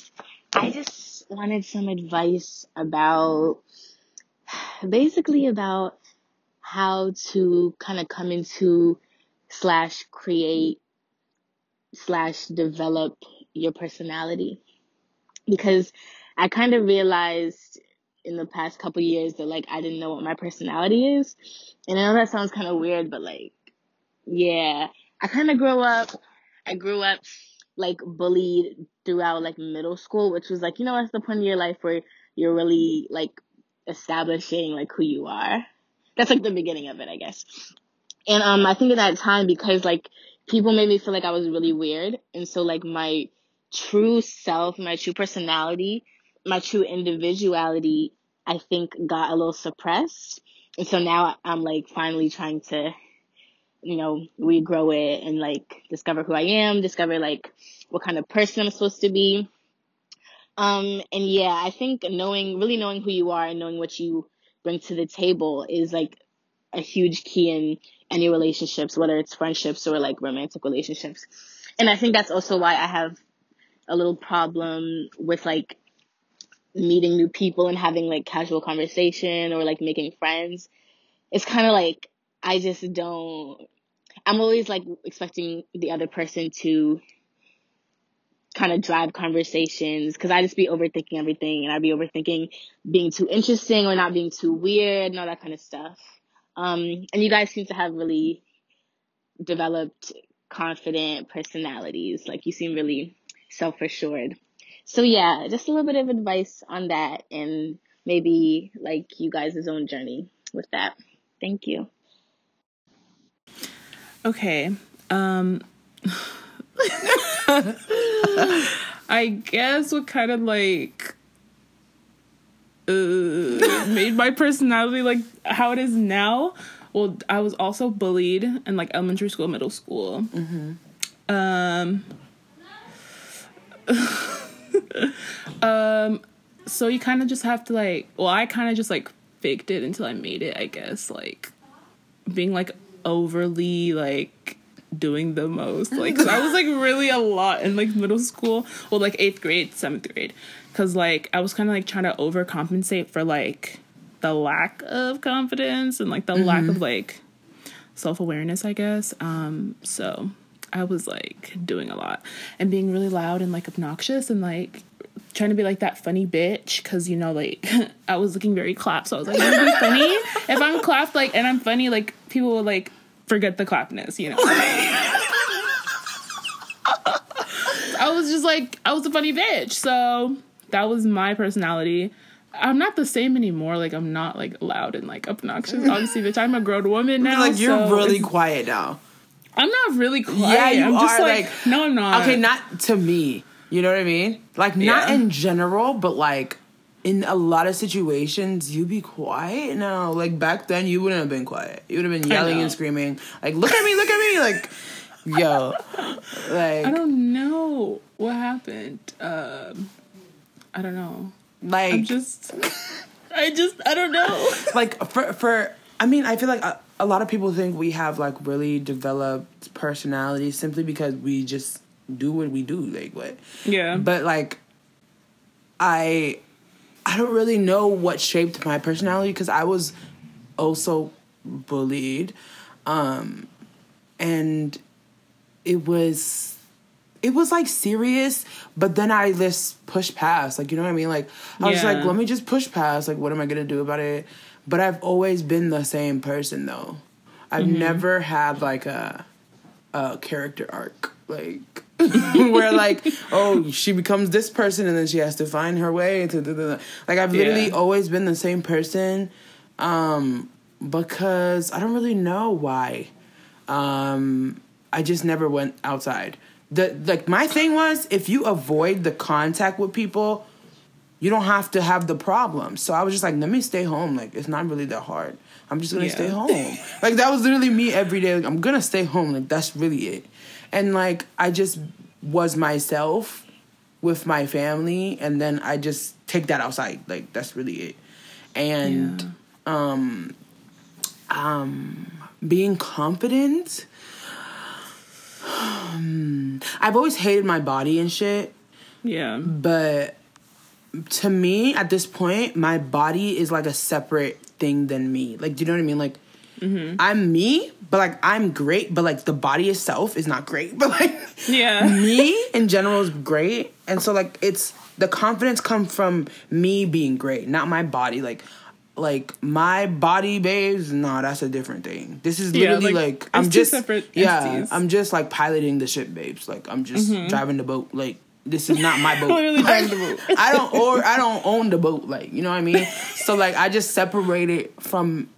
I just wanted some advice about basically about how to kind of come into slash create slash develop your personality. Because I kind of realized in the past couple years that like I didn't know what my personality is. And I know that sounds kind of weird but like yeah I kind of grew up I grew up like bullied throughout like middle school which was like you know that's the point of your life where you're really like establishing like who you are. That's like the beginning of it I guess. And um I think at that time because like people made me feel like I was really weird and so like my true self my true personality my true individuality I think got a little suppressed. And so now I'm like finally trying to you know, regrow it and like discover who I am, discover like what kind of person I'm supposed to be. Um, and yeah, I think knowing, really knowing who you are and knowing what you bring to the table is like a huge key in any relationships, whether it's friendships or like romantic relationships. And I think that's also why I have a little problem with like meeting new people and having like casual conversation or like making friends it's kind of like I just don't. I'm always like expecting the other person to kind of drive conversations because I just be overthinking everything and I'd be overthinking being too interesting or not being too weird and all that kind of stuff. Um, and you guys seem to have really developed confident personalities. Like you seem really self assured. So yeah, just a little bit of advice on that and maybe like you guys' own journey with that. Thank you. Okay. Um I guess what kind of like uh, made my personality like how it is now. Well, I was also bullied in like elementary school, middle school. Um, um, so you kind of just have to like. Well, I kind of just like faked it until I made it. I guess like being like overly like doing the most. Like I was like really a lot in like middle school, well like eighth grade, seventh grade, because like I was kind of like trying to overcompensate for like the lack of confidence and like the lack of like self awareness, I guess. Um, so I was like doing a lot and being really loud and like obnoxious and like trying to be like that funny bitch because you know like I was looking very clapped, so I was like, be funny. if I'm clapped like and I'm funny, like people will like forget the clapness, you know. I was just like I was a funny bitch, so that was my personality. I'm not the same anymore. Like I'm not like loud and like obnoxious. Obviously, bitch, I'm a grown woman now. like you're so really quiet now. I'm not really quiet. Yeah, you I'm just are, like, like- no, I'm not. Okay, not to me. You know what I mean? Like not Yeah. in general, but like in a lot of situations, you be quiet now. Like back then, you wouldn't have been quiet. You would have been yelling and screaming, like "Look at me! Look at me!" Like, yo, like, I don't know what happened. Um, I don't know. like, I'm just, I just, I don't know. like for for. I mean, I feel like a, a lot of people think we have like really developed personalities simply because we just do what we do. Like what? Yeah, but like i i don't really know what shaped my personality because i was also bullied um and it was it was like serious but then i just pushed past like you know what i mean like i was Yeah. like let me just push past like what am i gonna do about it but i've always been the same person though i've never had like a a character arc like where like oh she becomes this person and then she has to find her way to the, the like I've literally Yeah. always been the same person um because I don't really know why. Um I just never went outside. The like my thing was if you avoid the contact with people you don't have to have the problem. So I was just like let me stay home. Like it's not really that hard. I'm just gonna Yeah. stay home. Like that was literally me every day. Like I'm gonna stay home. Like that's really it and like I just was myself with my family and then I just take that outside. Like that's really it. And um um being confident I've always hated my body and shit. Yeah, but to me at this point my body is like a separate thing than me. Like do you know what i mean? Like mm-hmm. i'm me but like i'm great but like the body itself is not great but like yeah, me in general is great. And so like it's the confidence comes from me being great not my body. Like like my body babes no that's a different thing. This is Yeah, literally like, like, i'm just separate yeah entities. i'm just like piloting the ship babes. Like i'm just mm-hmm. driving the boat. Like this is not my boat. Literally Like, driving the boat. i don't or i don't own the boat like you know what i mean? So like i just separate it from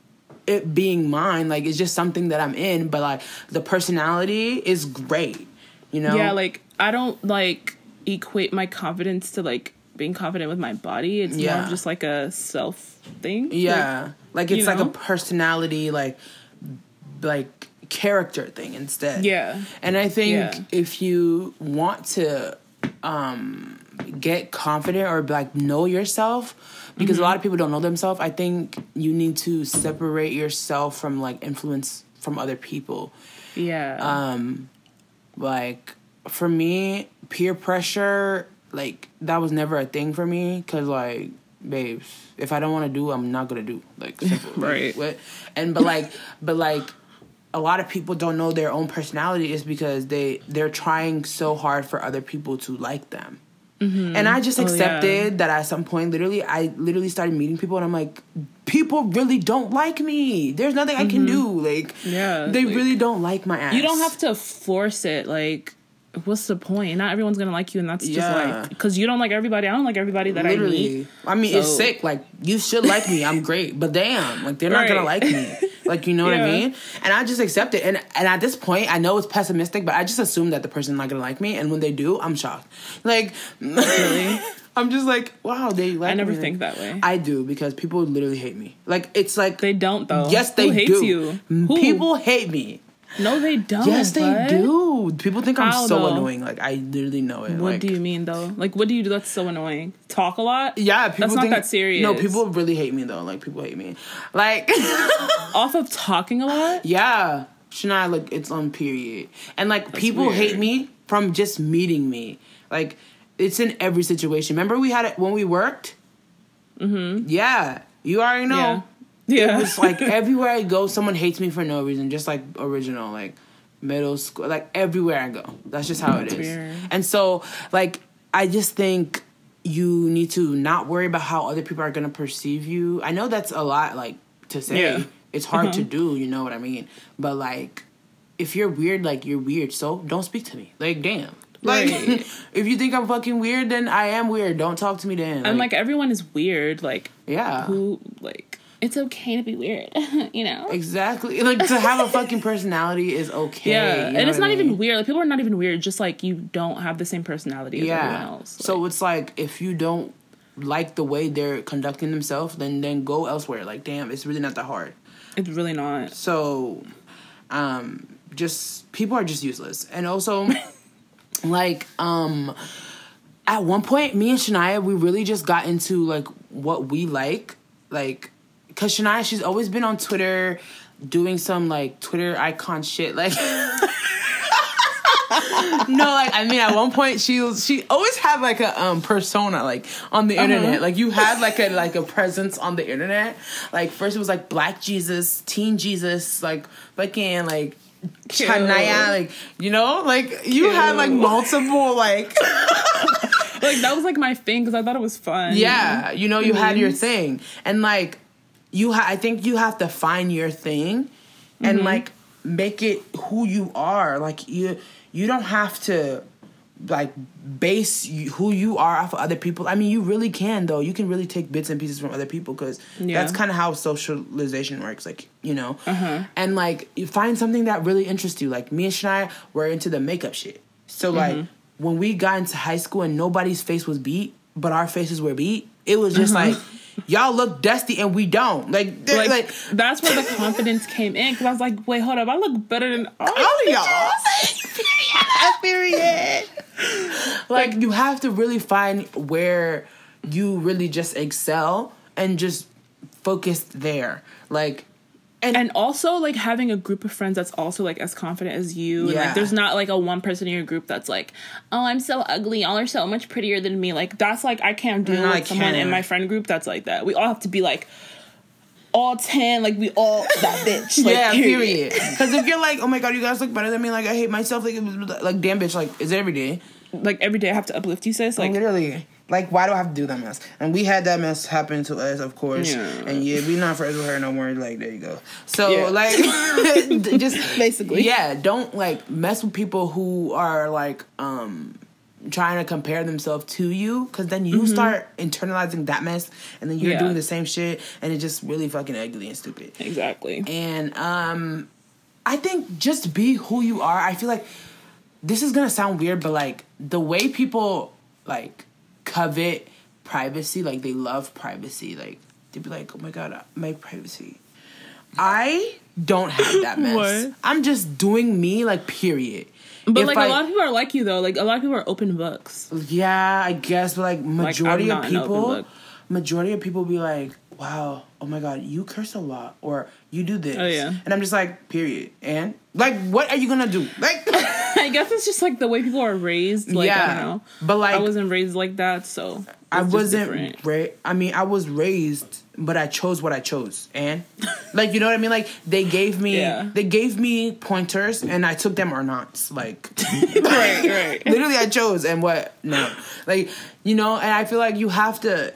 it being mine like it's just something that i'm in but like the personality is great you know yeah. Like I don't like equate my confidence to like being confident with my body. It's more Yeah. of just like a self thing. Yeah, like, you it's like a personality, like like character thing instead. Yeah. and I think Yeah. if you want to um get confident or like know yourself, because Mm-hmm. a lot of people don't know themselves, I think you need to separate yourself from like influence from other people. yeah, Um, like for me, peer pressure, like that was never a thing for me because like babes, if I don't want to do, I'm not gonna do. Like, simple. Right. what? And but like, but like, a lot of people don't know their own personality is because they they're trying so hard for other people to like them. And I just Oh, yeah. accepted that at some point, literally, I literally started meeting people, and I'm like, people really don't like me. There's nothing I can do. Like, Mm-hmm. Yeah, they like- really don't like my ass. You don't have to force it. Like, what's the point? Not everyone's gonna like you, and that's just Yeah. like because you don't like everybody. I don't like everybody that I literally. meet. I, mean, it's sick. Like you should like me. I'm great, but damn, like they're not gonna like me. Like you know what I mean? And I just accept it. And and at this point, I know it's pessimistic, but I just assume that the person's not gonna like me. And when they do, I'm shocked. Like Really? I'm just like, wow, they like. I never me. think that way. I do because people literally hate me. Like it's like they don't though. Yes, they Who hates do. you? Who? People hate me. No, they don't. yes, they bud. do. People think I'm so though? annoying. Like I literally know it. What like, do you mean though? Like, what do you do that's so annoying? Talk a lot? Yeah, people That's not think, that serious. No, people really hate me though. Like people hate me. Like off of talking a lot. yeah, Shania, like it's on period. And like people weird. hate me from just meeting me. Like it's in every situation. Remember we had it when we worked. Mm-hmm. Yeah, you already know. Yeah. Yeah. It's like everywhere I go, someone hates me for no reason. Just like original, like middle school, like everywhere I go. That's just how That's it is. weird. And so, like, I just think you need to not worry about how other people are gonna perceive you. I know that's a lot, like to say. Yeah. It's hard to Uh-huh. do. You know what I mean? But like, if you're weird, like you're weird. So don't speak to me. Like, damn. Like, Right. if you think I'm fucking weird, then I am weird. Don't talk to me then. and like everyone is weird. Like yeah. who? Like it's okay to be weird. you know. Exactly. Like to have a fucking personality is okay. Yeah, you know and it's not I even weird. Like people are not even weird. Just like you don't have the same personality as everyone Yeah. else. So it's like if you don't like the way they're conducting themselves, then then go elsewhere. Like damn, it's really not that hard. it's really not. So, um, just people are just useless, and also, like, um, at one point, me and Shania, we really just got into like what we like, like, cause Shania, she's always been on Twitter doing some like Twitter icon shit, like. no, like I mean, at one point she she always had like a um persona like on the internet. Like you had like a like a presence on the internet. Like first it was like Black Jesus, Teen Jesus, like fucking like Cute. Chanaya, like you know, like you had like multiple like Like that was like my thing because I thought it was fun. yeah, you know, you had your thing, and like you, ha- I think you have to find your thing, and Mm-hmm. like make it who you are. Like you, you don't have to like base you, who you are off of other people. I mean, you really can though. You can really take bits and pieces from other people because Yeah. that's kind of how socialization works. Like you know, Uh-huh. and like you find something that really interests you. Like me and Shania were into the makeup shit. So like Mm-hmm. when we got into high school and nobody's face was beat, but our faces were beat, it was just Uh-huh. like y'all look dusty and we don't. Like Like, like, that's where the confidence came in because I was like, wait, hold up, I look better than all, all of y'all. Period. Like you have to really find where you really just excel and just focus there. Like and, and also like having a group of friends that's also like as confident as you and Yeah. like there's not like a one person in your group that's like oh i'm so ugly y'all are so much prettier than me like that's like i can't deal No, with someone in my friend group that's like that we all have to be like all 10 like we all that bitch like, yeah, period. Because if you're like, oh my god, you guys look better than me, like I hate myself, like like damn bitch, like is it every day? like every day i have to uplift you sis like literally. Like, why do I have to do that mess? And we had that mess happen to us, of course. Yeah. And yeah, we not friends with her no more. Like, there you go. So, Yeah. like, just Basically. yeah. Don't like mess with people who are like um trying to compare themselves to you, because then you start internalizing that mess, and then you're Mm-hmm. Yeah. doing the same shit, and it's just really fucking ugly and stupid. exactly And um I think just be who you are. I feel like this is gonna sound weird, but like the way people like covet privacy, like they love privacy, like they'd be like, Oh my god, my privacy. I don't have that mess. I'm just doing me, like period. but If like I- a lot of people are like you though like a lot of people are open books Yeah, I guess, but like majority not of people, majority of people be like, "Wow, oh my god, you curse a lot," or "You do this," Oh, yeah. and I'm just like, period. And like, what are you gonna do? Like, i guess it's just like the way people are raised like i Yeah, don't know but, like- i wasn't raised like that so I wasn't ra- I mean, I was raised, but I chose what I chose, and like you know what I mean. Like they gave me, Yeah. they gave me pointers, and I took them or not. Like right, right. literally, I chose, and what no, like you know. And I feel like you have to.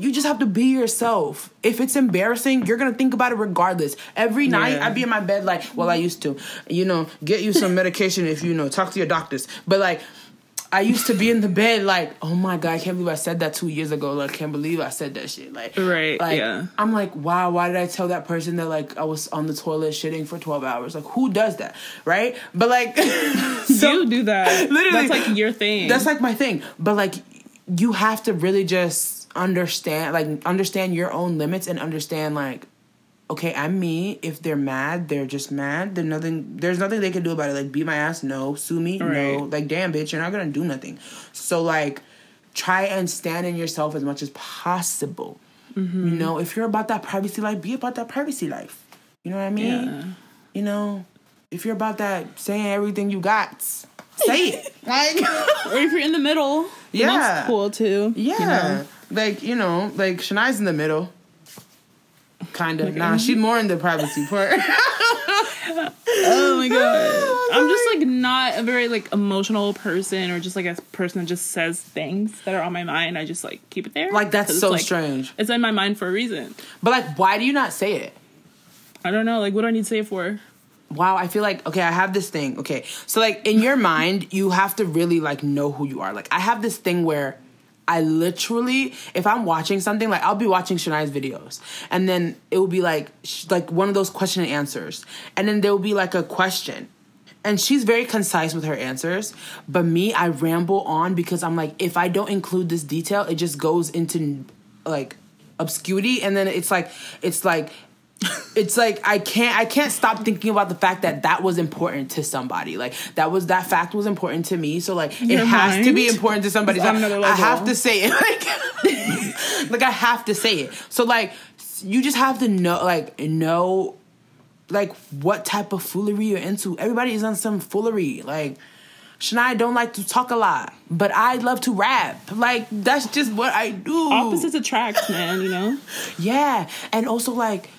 You just have to be yourself. If it's embarrassing, you're gonna think about it regardless. Every night, Yeah. I'd be in my bed like, well, I used to, you know, get you some medication if you know, talk to your doctors. But like, I used to be in the bed like, oh my god, I can't believe I said that two years ago. Like, I can't believe I said that shit. Like, Right, Like, yeah. I'm like, wow, why did I tell that person that like I was on the toilet shitting for 12 hours? Like, who does that, right? But like, so you do that. Literally. That's like your thing. that's like my thing. But like, you have to really just understand, like, understand your own limits and understand like. Okay, I'm me. If they're mad, they're just mad. There's nothing. There's nothing they can do about it. Like, beat my ass, no. Sue me, no. Like, damn, bitch, you're not gonna do nothing. So, like, try and stand in yourself as much as possible. Mm-hmm. You know, if you're about that privacy life, be about that privacy life. You know what I mean? Yeah. You know, if you're about that saying everything you got, say it. Like, or if you're in the middle, Yeah. that's cool too. yeah, you know? Like you know, like Shania's in the middle. Kind of. Nah, she's more in the privacy part. Oh my god. I'm just like not a very like emotional person or just like a person that just says things that are on my mind. I just like keep it there. like that's so like, strange. It's in my mind for a reason. But like, why do you not say it? I don't know. Like, what do I need to say it for? wow, I feel like okay, I have this thing. Okay, so like in your mind, you have to really like know who you are. Like I have this thing where I literally, if I'm watching something, like I'll be watching Shania's videos, and then it will be like like one of those question and answers, and then there will be like a question. And she's very concise with her answers, but me, I ramble on because I'm like, if I don't include this detail, it just goes into like obscurity, and then it's like, it's like it's like I can't I can't stop thinking about the fact that that was important to somebody. Like that was that fact was important to me. So like it Your has to be important to somebody. So I have to say it. Like like I have to say it. So like you just have to know like know like what type of foolery you're into. Everybody is on some foolery. Like Shania don't like to talk a lot, but I love to rap. Like that's just what I do. Opposites attract, man. You know. Yeah, and also like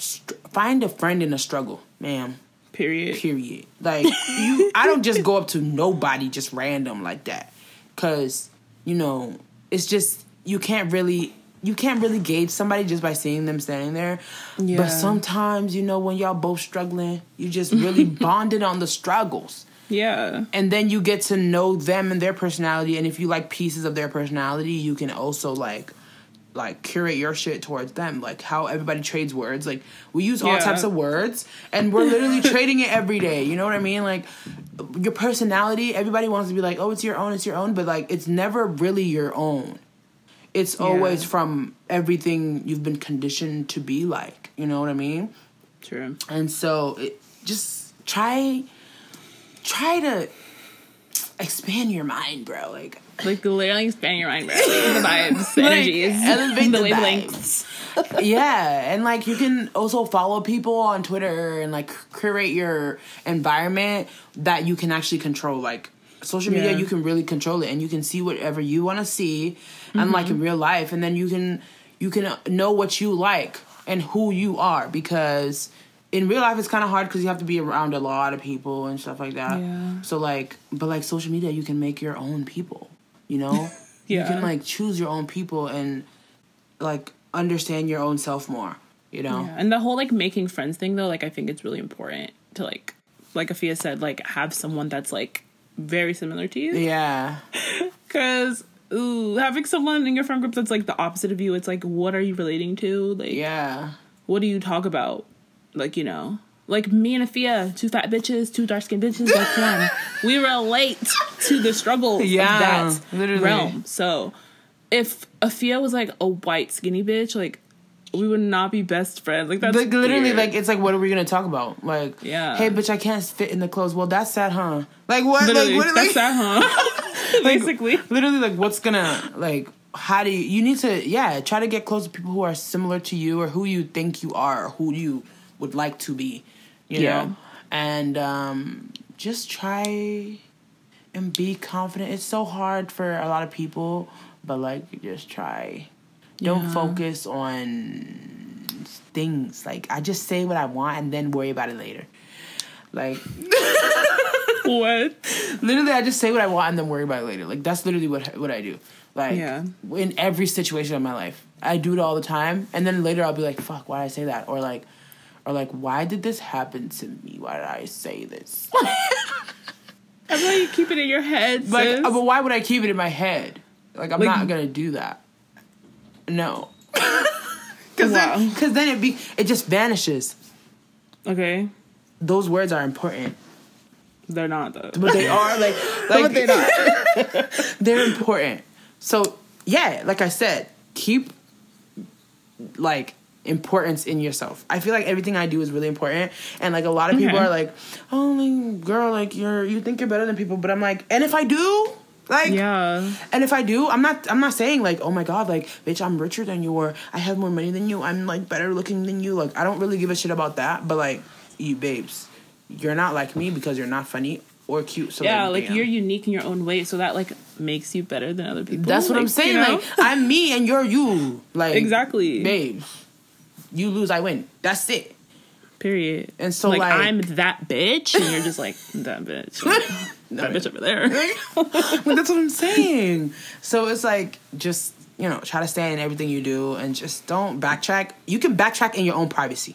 str- find a friend in a struggle, ma'am. Period. Period. Like you, I don't just go up to nobody just random like that, cause you know it's just you can't really you can't really gauge somebody just by seeing them standing there. Yeah. But sometimes you know when y'all both struggling, you just really bonded on the struggles Yeah. and then you get to know them and their personality and if you like pieces of their personality you can also like like curate your shit towards them like how everybody trades words like we use all Yeah. types of words and we're literally trading it every day you know what i mean like your personality everybody wants to be like oh it's your own it's your own but like it's never really your own it's always from everything you've been conditioned to be like you know what i mean True. and so it, just try try to expand your mind, bro. Like Like the literally expanding your mind, bro. the vibes, the Like, energies, elevate the, the wavelengths. yeah, and like you can also follow people on Twitter and like create your environment that you can actually control. Like social media, Yeah. you can really control it, and you can see whatever you want to see, and like Mm-hmm. in real life, and then you can you can know what you like and who you are because in real life it's kind of hard because you have to be around a lot of people and stuff like that. Yeah. So like, but like social media, you can make your own people. You know, you can like choose your own people and like understand your own self more. You know, Yeah. And the whole like making friends thing though, like I think it's really important to like like Afia said, like have someone that's like very similar to you. yeah, Cause ooh, having someone in your friend group that's like the opposite of you, it's like what are you relating to? Like yeah, what do you talk about? Like, you know. Like me and Afia, two fat bitches, two dark skinned bitches, like one. We relate to the struggles Yeah, of that literally. realm. So if Afia was like a white skinny bitch, like we would not be best friends. Like that's like literally, weird. like it's like, what are we gonna talk about? Like, Yeah. hey, bitch, I can't fit in the clothes. Well, that's sad, huh? Like what? Literally, like what? that's Like, that, huh? Basically. literally, like what's gonna like? How do you? You need to yeah try to get close to people who are similar to you or who you think you are, or who you would like to be. You Yeah. know, and um, just try and be confident. It's so hard for a lot of people, but like just try. Don't Yeah. focus on things. Like I just say what I want and then worry about it later. Like what? literally, I just say what I want and then worry about it later. Like that's literally what what I do. Like Yeah. in every situation of my life, I do it all the time, and then later I'll be like, "Fuck, why did I say that?" Or like, or like, "Why did this happen to me? Why did I say this?" I like you keep it in your head. like, sis. uh, but why would I keep it in my head? Like I'm Like- not gonna do that. No. Because Wow. then, cause then it be it just vanishes. okay, Those words are important, they're not though. but they are like like they're not. they're important. So yeah, like I said, keep like importance in yourself. I feel like everything I do is really important, and like a lot of people are like, "Oh, like, girl, like you're you think you're better than people," but I'm like, and if I do, like, yeah. and if I do, I'm not I'm not saying like, "Oh my god, like, bitch, I'm richer than you," or "I have more money than you," "I'm like better looking than you." Like, I don't really give a shit about that, but like, you babes, you're not like me because you're not funny or cute. So Yeah, like, like you're unique in your own way, so that like makes you better than other people. That's what I'm saying. you know? Like I'm me and you're you. Like exactly. babe. You lose, I win. That's it. Period. And so, like, like- I'm that bitch, and you're just like that bitch, that bitch over there. Well, that's what I'm saying. So it's like just you know try to stay in everything you do and just don't backtrack. You can backtrack in your own privacy,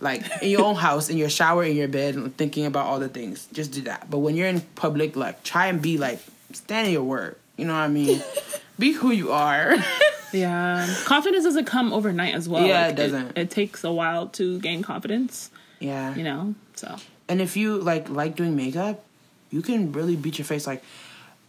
like in your own house, in your shower, in your bed, and thinking about all the things. Just do that. But when you're in public, like try and be like stand in your word. You know what I mean? Be who you are. Yeah, confidence doesn't come overnight as well. Yeah, Like, it doesn't. It, takes a while to gain confidence. yeah. You know, so And if you like like doing makeup, you can really beat your face. Like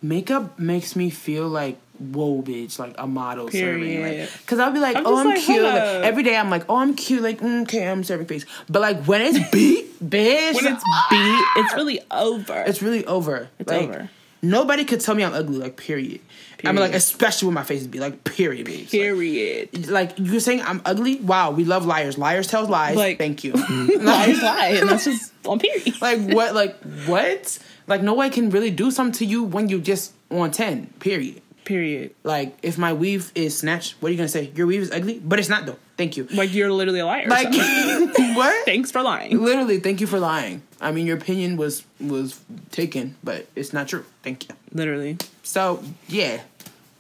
makeup makes me feel like whoa, bitch, like a model serving. Like, Period. Cause I'll be like, I'm oh, I'm like, cute. Like, every day I'm like, oh, I'm cute. Like, mm, okay, I'm serving face. But like when it's beat, bitch, when it's beat, it's really over. it's really over. It's like, over. Nobody could tell me I'm ugly. Like period. I mean, like especially when my face is beat. Like period. Like, period. like you're saying I'm ugly. Wow, we love liars. Liars tell lies. Like- Thank you. Lies lie, and that's just on period. like what like what like no one can really do something to you when you just on 10 period Period. like if my weave is snatched what are you gonna say your weave is ugly but it's not though thank you Like you're literally a liar. like what thanks for lying. literally thank you for lying i mean your opinion was was taken but it's not true thank you Literally. So yeah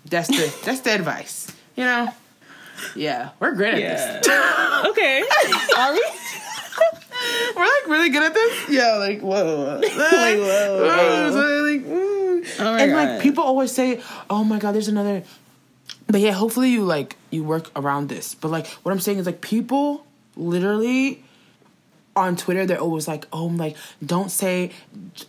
that's the that's the advice you know yeah we're great at Yeah. this okay. Are we? we're like really good at this yeah like whoa like whoa, whoa. like, mm. Oh my and God. like people always say, "Oh my god, there's another." But yeah, hopefully you like you work around this. But like what I'm saying is like people literally on Twitter they're always like, "Oh, like don't say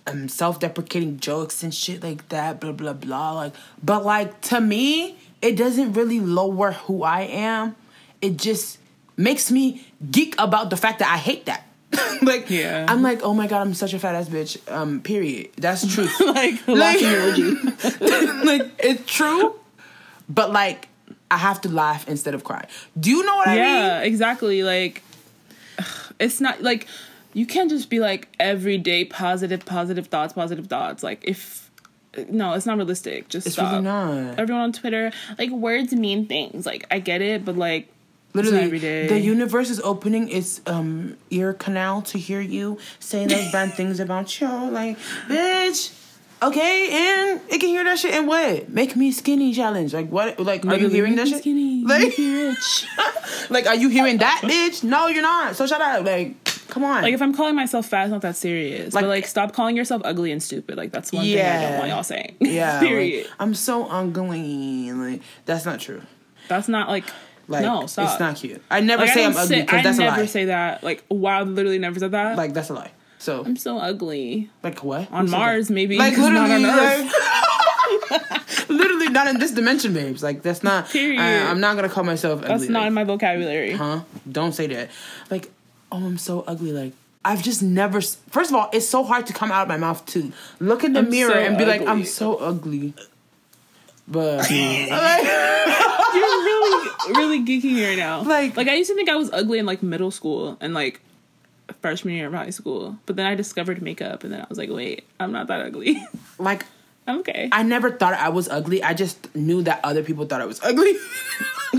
um, self-deprecating jokes and shit like that." Blah blah blah. Like, but like to me, it doesn't really lower who I am. It just makes me geek about the fact that I hate that. like, Yeah. I'm like, oh my god, I'm such a fat ass bitch. Um, period. That's true. like Like- like it's true, but like I have to laugh instead of cry. Do you know what I mean? yeah, exactly. Like it's not like you can't just be like everyday positive, positive thoughts, positive thoughts. Like if no, it's not realistic. Just It's stop. really not. Everyone on Twitter, like words mean things. Like I get it, but like Literally, the universe is opening its um ear canal to hear you say those bad things about you. Like, bitch. Okay, and it can hear that shit. And what? Make me skinny challenge. Like what? Like, are you hearing that shit? Skinny, Like- rich. Like, are you hearing that, bitch? No, you're not. So shut up. Like, come on. Like if I'm calling myself fat, it's not that serious. Like- but like stop calling yourself ugly and stupid. Like that's one thing I don't want y'all saying. yeah. Period. Like, I'm so ugly. Like, that's not true. that's not like, Like, no, stop. it's not cute. I never Like, say I'm don't ugly because I that's a lie. I never say that. Like wow, literally never said that. like that's a lie. So I'm so ugly. like what On Who said Mars, that? maybe. Like 'cause not literally, on Earth. like, literally not in this dimension, babes. Like that's not. Period. I, am not gonna call myself ugly. That's not like, in my vocabulary. huh? Don't say that. Like, oh, I'm so ugly. Like. I've just never. First of all, it's so hard to come out of my mouth to look in the I'm mirror so and be like, "I'm so ugly." But You're really, really geeking right now. Like- like I used to think I was ugly in like middle school and like freshman year of high school, but then I discovered makeup, and then I was like, wait, I'm not that ugly. like Okay. I never thought I was ugly. I just knew that other people thought I was ugly.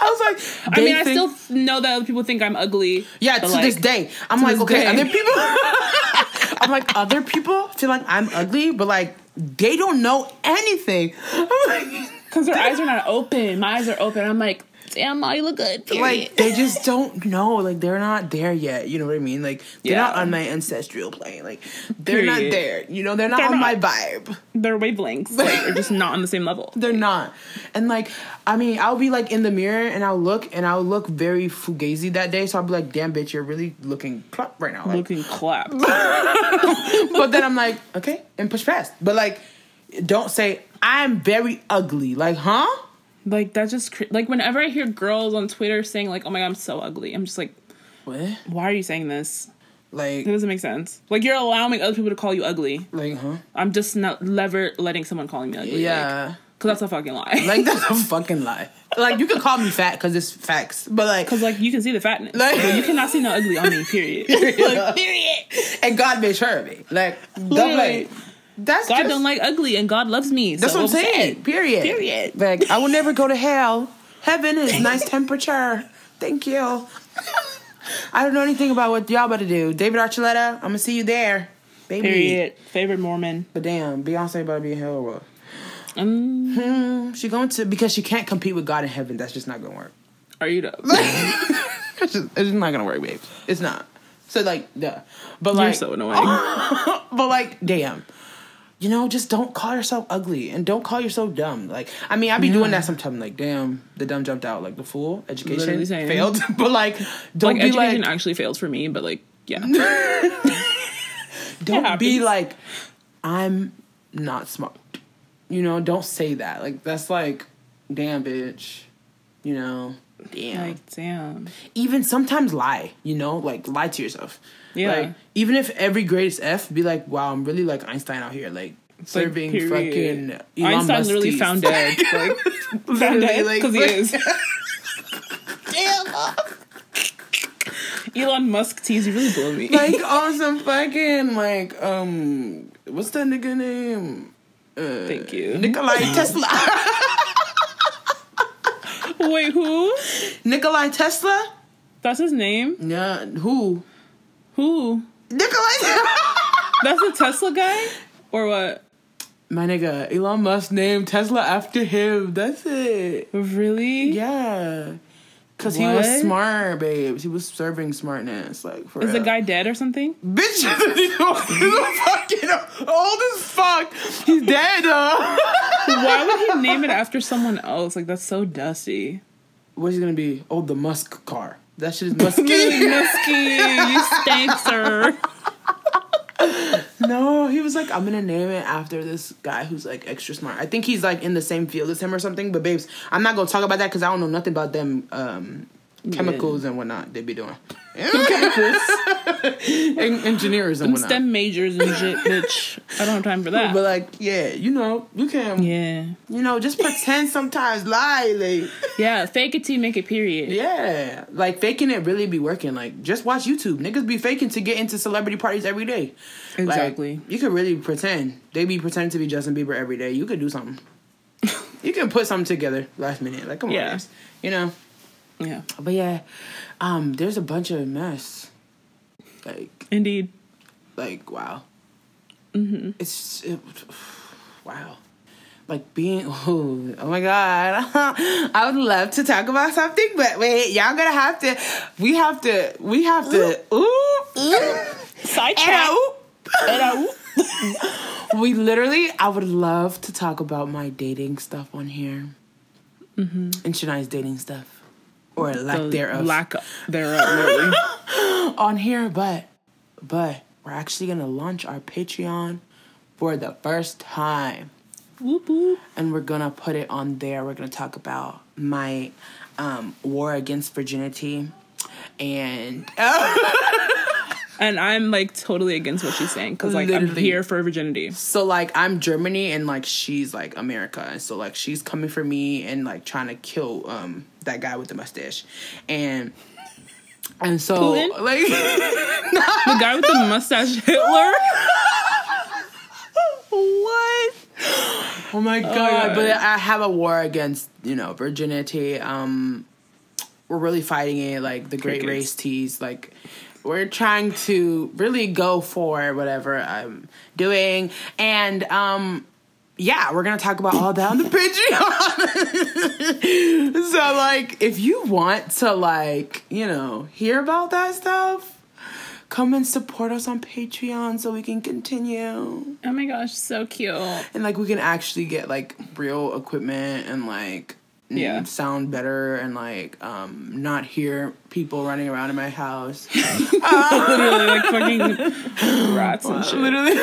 I was like, I mean, they I still know that other people think I'm ugly. yeah. To like, this day, I'm like, okay, day. other people. I'm like, other people feel like I'm ugly, but like they don't know anything. I'm like, Because their eyes are not open. My eyes are open. I'm like, damn, I look good. Period. like they just don't know. Like they're not there yet. You know what I mean? Like they're not on my ancestral plane. Like they're not there. You know, they're not They're on my vibe. their wavelengths like, are just not on the same level. They're not. And like, I mean, I'll be like in the mirror and I'll look and I'll look very fugazi that day. So I'll be like, damn bitch, you're really looking clap right now. Like, Looking clapped. but then I'm like, okay, and push past. But like, don't say I'm very ugly. Like, huh? Like that's just cr- like whenever I hear girls on Twitter saying like, "Oh my god, I'm so ugly," I'm just like, What? why are you saying this? Like, It doesn't make sense. Like you're allowing other people to call you ugly. like, huh? I'm just not never letting someone call me ugly. Yeah. because that's a fucking lie. Like that's a fucking lie. Like you can call me fat because it's facts, but like, Because like you can see the fatness, Like- you cannot see no ugly on me. Period. like, period. and God made sure of me. Like, don't like, that's God just, don't like ugly, and God loves me. That's so what I'm saying. saying. Period. Period. Like I will never go to hell. Heaven is nice temperature. Thank you. I don't know anything about what y'all about to do. David Archuleta, I'm gonna see you there, baby. Period. Favorite Mormon. But damn, Beyonce about to be in hell or? Um, Hmm, she going to because she can't compete with God in heaven. That's just not gonna work. are you up? It's just, it's not gonna work, babes. It's not. So like, duh. But You're so annoying. but like, damn. You know, just don't call yourself ugly and don't call yourself dumb. Like, I mean, I be doing that sometimes. Like, damn, the dumb jumped out. Like, the fool education failed. but like, don't like be education like, actually fails for me, but like yeah. don't be like, I'm not smart. You know, don't say that. Like, that's like, damn, bitch. You know, damn. like damn. even sometimes lie. You know, like lie to yourself. Yeah. Like, even if every greatest F, be like, wow, I'm really like Einstein out here, like Like, serving period. fucking Elon Einstein Musk literally found dead. Like found dead like, because he is. Damn. Elon Musk tease. You really blew me. like on some fucking like um what's that nigga name? Uh, Thank you. Nikolai Tesla. Wait, who? Nikolai Tesla? That's his name. Yeah, who? Who? Nikolai. That's the Tesla guy, or what? My nigga, Elon Musk named Tesla after him. That's it. Really? Yeah. Cause he was smart, babes. He was serving smartness, like for Is the guy dead or something? Bitch, he's fucking old as fuck. He's dead. Uh. Why would he name it after someone else? Like that's so dusty. What's he gonna be? Oh, the Musk car. That shit is musky. Musky, you stank, sir. no, he was like, I'm gonna name it after this guy who's like extra smart. I think he's like in the same field as him or something. But babes, I'm not gonna talk about that because I don't know nothing about them um, chemicals and whatnot they be doing. En- engineers and Them whatnot. STEM majors and shit, bitch. I don't have time for that. But like, yeah, you know, you can, yeah, you know, just pretend sometimes, lie, like, yeah. Fake it till you make it. Period. yeah, like faking it really be working. Like, just watch YouTube. Niggas be faking to get into celebrity parties every day. Like, Exactly. you could really pretend. They be pretending to be Justin Bieber every day. You could do something. you can put something together last minute. Like, come on, guys. you know. Yeah. But yeah, um, there's a bunch of mess. Like, Indeed. like wow. Mm-hmm. It's it, wow. Like being oh, oh my god. I would love to talk about something, but wait, y'all gonna have to we have to we have to ooh, ooh. Sidetrack. ooh. we literally I would love to talk about my dating stuff on here. Mm-hmm. And Shania's dating stuff. Or lack The thereof Lack thereof. Really. on here, but but we're actually gonna launch our Patreon for the first time. whoop whoop. And we're gonna put it on there. We're gonna talk about my um, war against virginity and And I'm like totally against what she's saying because like I'm here for virginity. so like I'm Germany and like she's like America and so like she's coming for me and like trying to kill um that guy with the mustache and and so Putin? like The guy with the mustache, Hitler. What? Oh my god! but I have a war against you know virginity. Um, we're really fighting it. Like the Great Race Teas. Like we're trying to really go for whatever I'm doing, and um, yeah, we're gonna talk about all that on the Patreon. so like, if you want to like you know hear about that stuff. Come and support us on Patreon so we can continue Oh my gosh, so cute. and like we can actually get like real equipment and like n- sound better and like um not hear people running around in my house Literally like fucking rats and shit. literally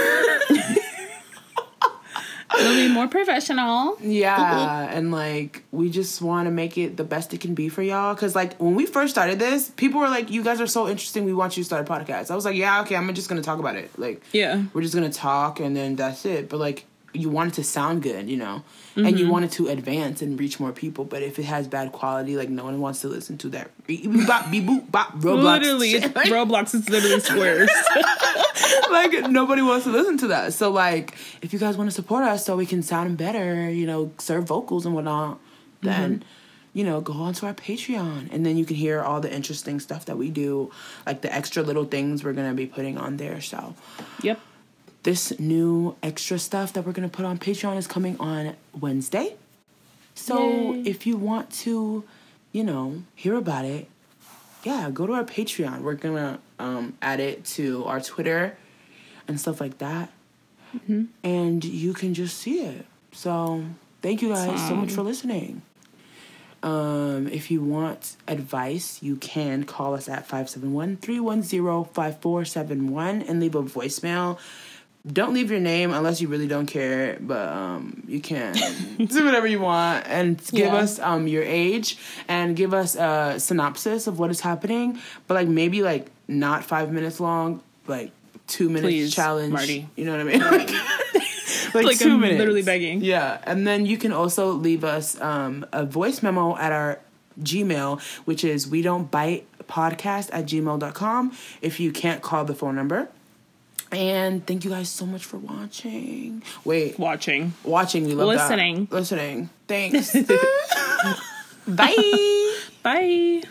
It'll be more professional. yeah and like we just want to make it the best it can be for y'all because like when we first started this people were like you guys are so interesting we want you to start a podcast i was like yeah okay i'm just gonna talk about it like Yeah. we're just gonna talk and then that's it. But like you want it to sound good, you know, and you mm-hmm. want it to advance and reach more people. But if it has bad quality, like no one wants to listen to that. Bop, beep, boop, bop, Roblox Literally, it's Roblox is literally squares. like nobody wants to listen to that. So like, if you guys want to support us so we can sound better, you know, serve vocals and whatnot, mm-hmm. then. You know, go onto our Patreon and then you can hear all the interesting stuff that we do, like the extra little things we're gonna be putting on there. So, yep. This new extra stuff that we're gonna put on Patreon is coming on Wednesday. So Yay. if you want to, you know, hear about it, yeah, go to our Patreon. We're gonna um, add it to our Twitter and stuff like that, and you can just see it. So thank you guys so much for listening. Um, if you want advice, you can call us at 571-310-5471 and leave a voicemail. Don't leave your name unless you really don't care, but um, you can do whatever you want and give Yeah. us um, your age and give us a synopsis of what is happening. But like maybe like not five minutes long, like two minutes Please, challenge. Marty. You know what I mean? like like, Like, 2 I'm minutes. literally begging. Yeah, and then you can also leave us um, a voice memo at our Gmail, which is we don't bite podcast at gmail.com if you can't call the phone number. And thank you guys so much for watching. Wait, Watching. watching, we love Listening. that. Listening. Thanks. Bye. Bye.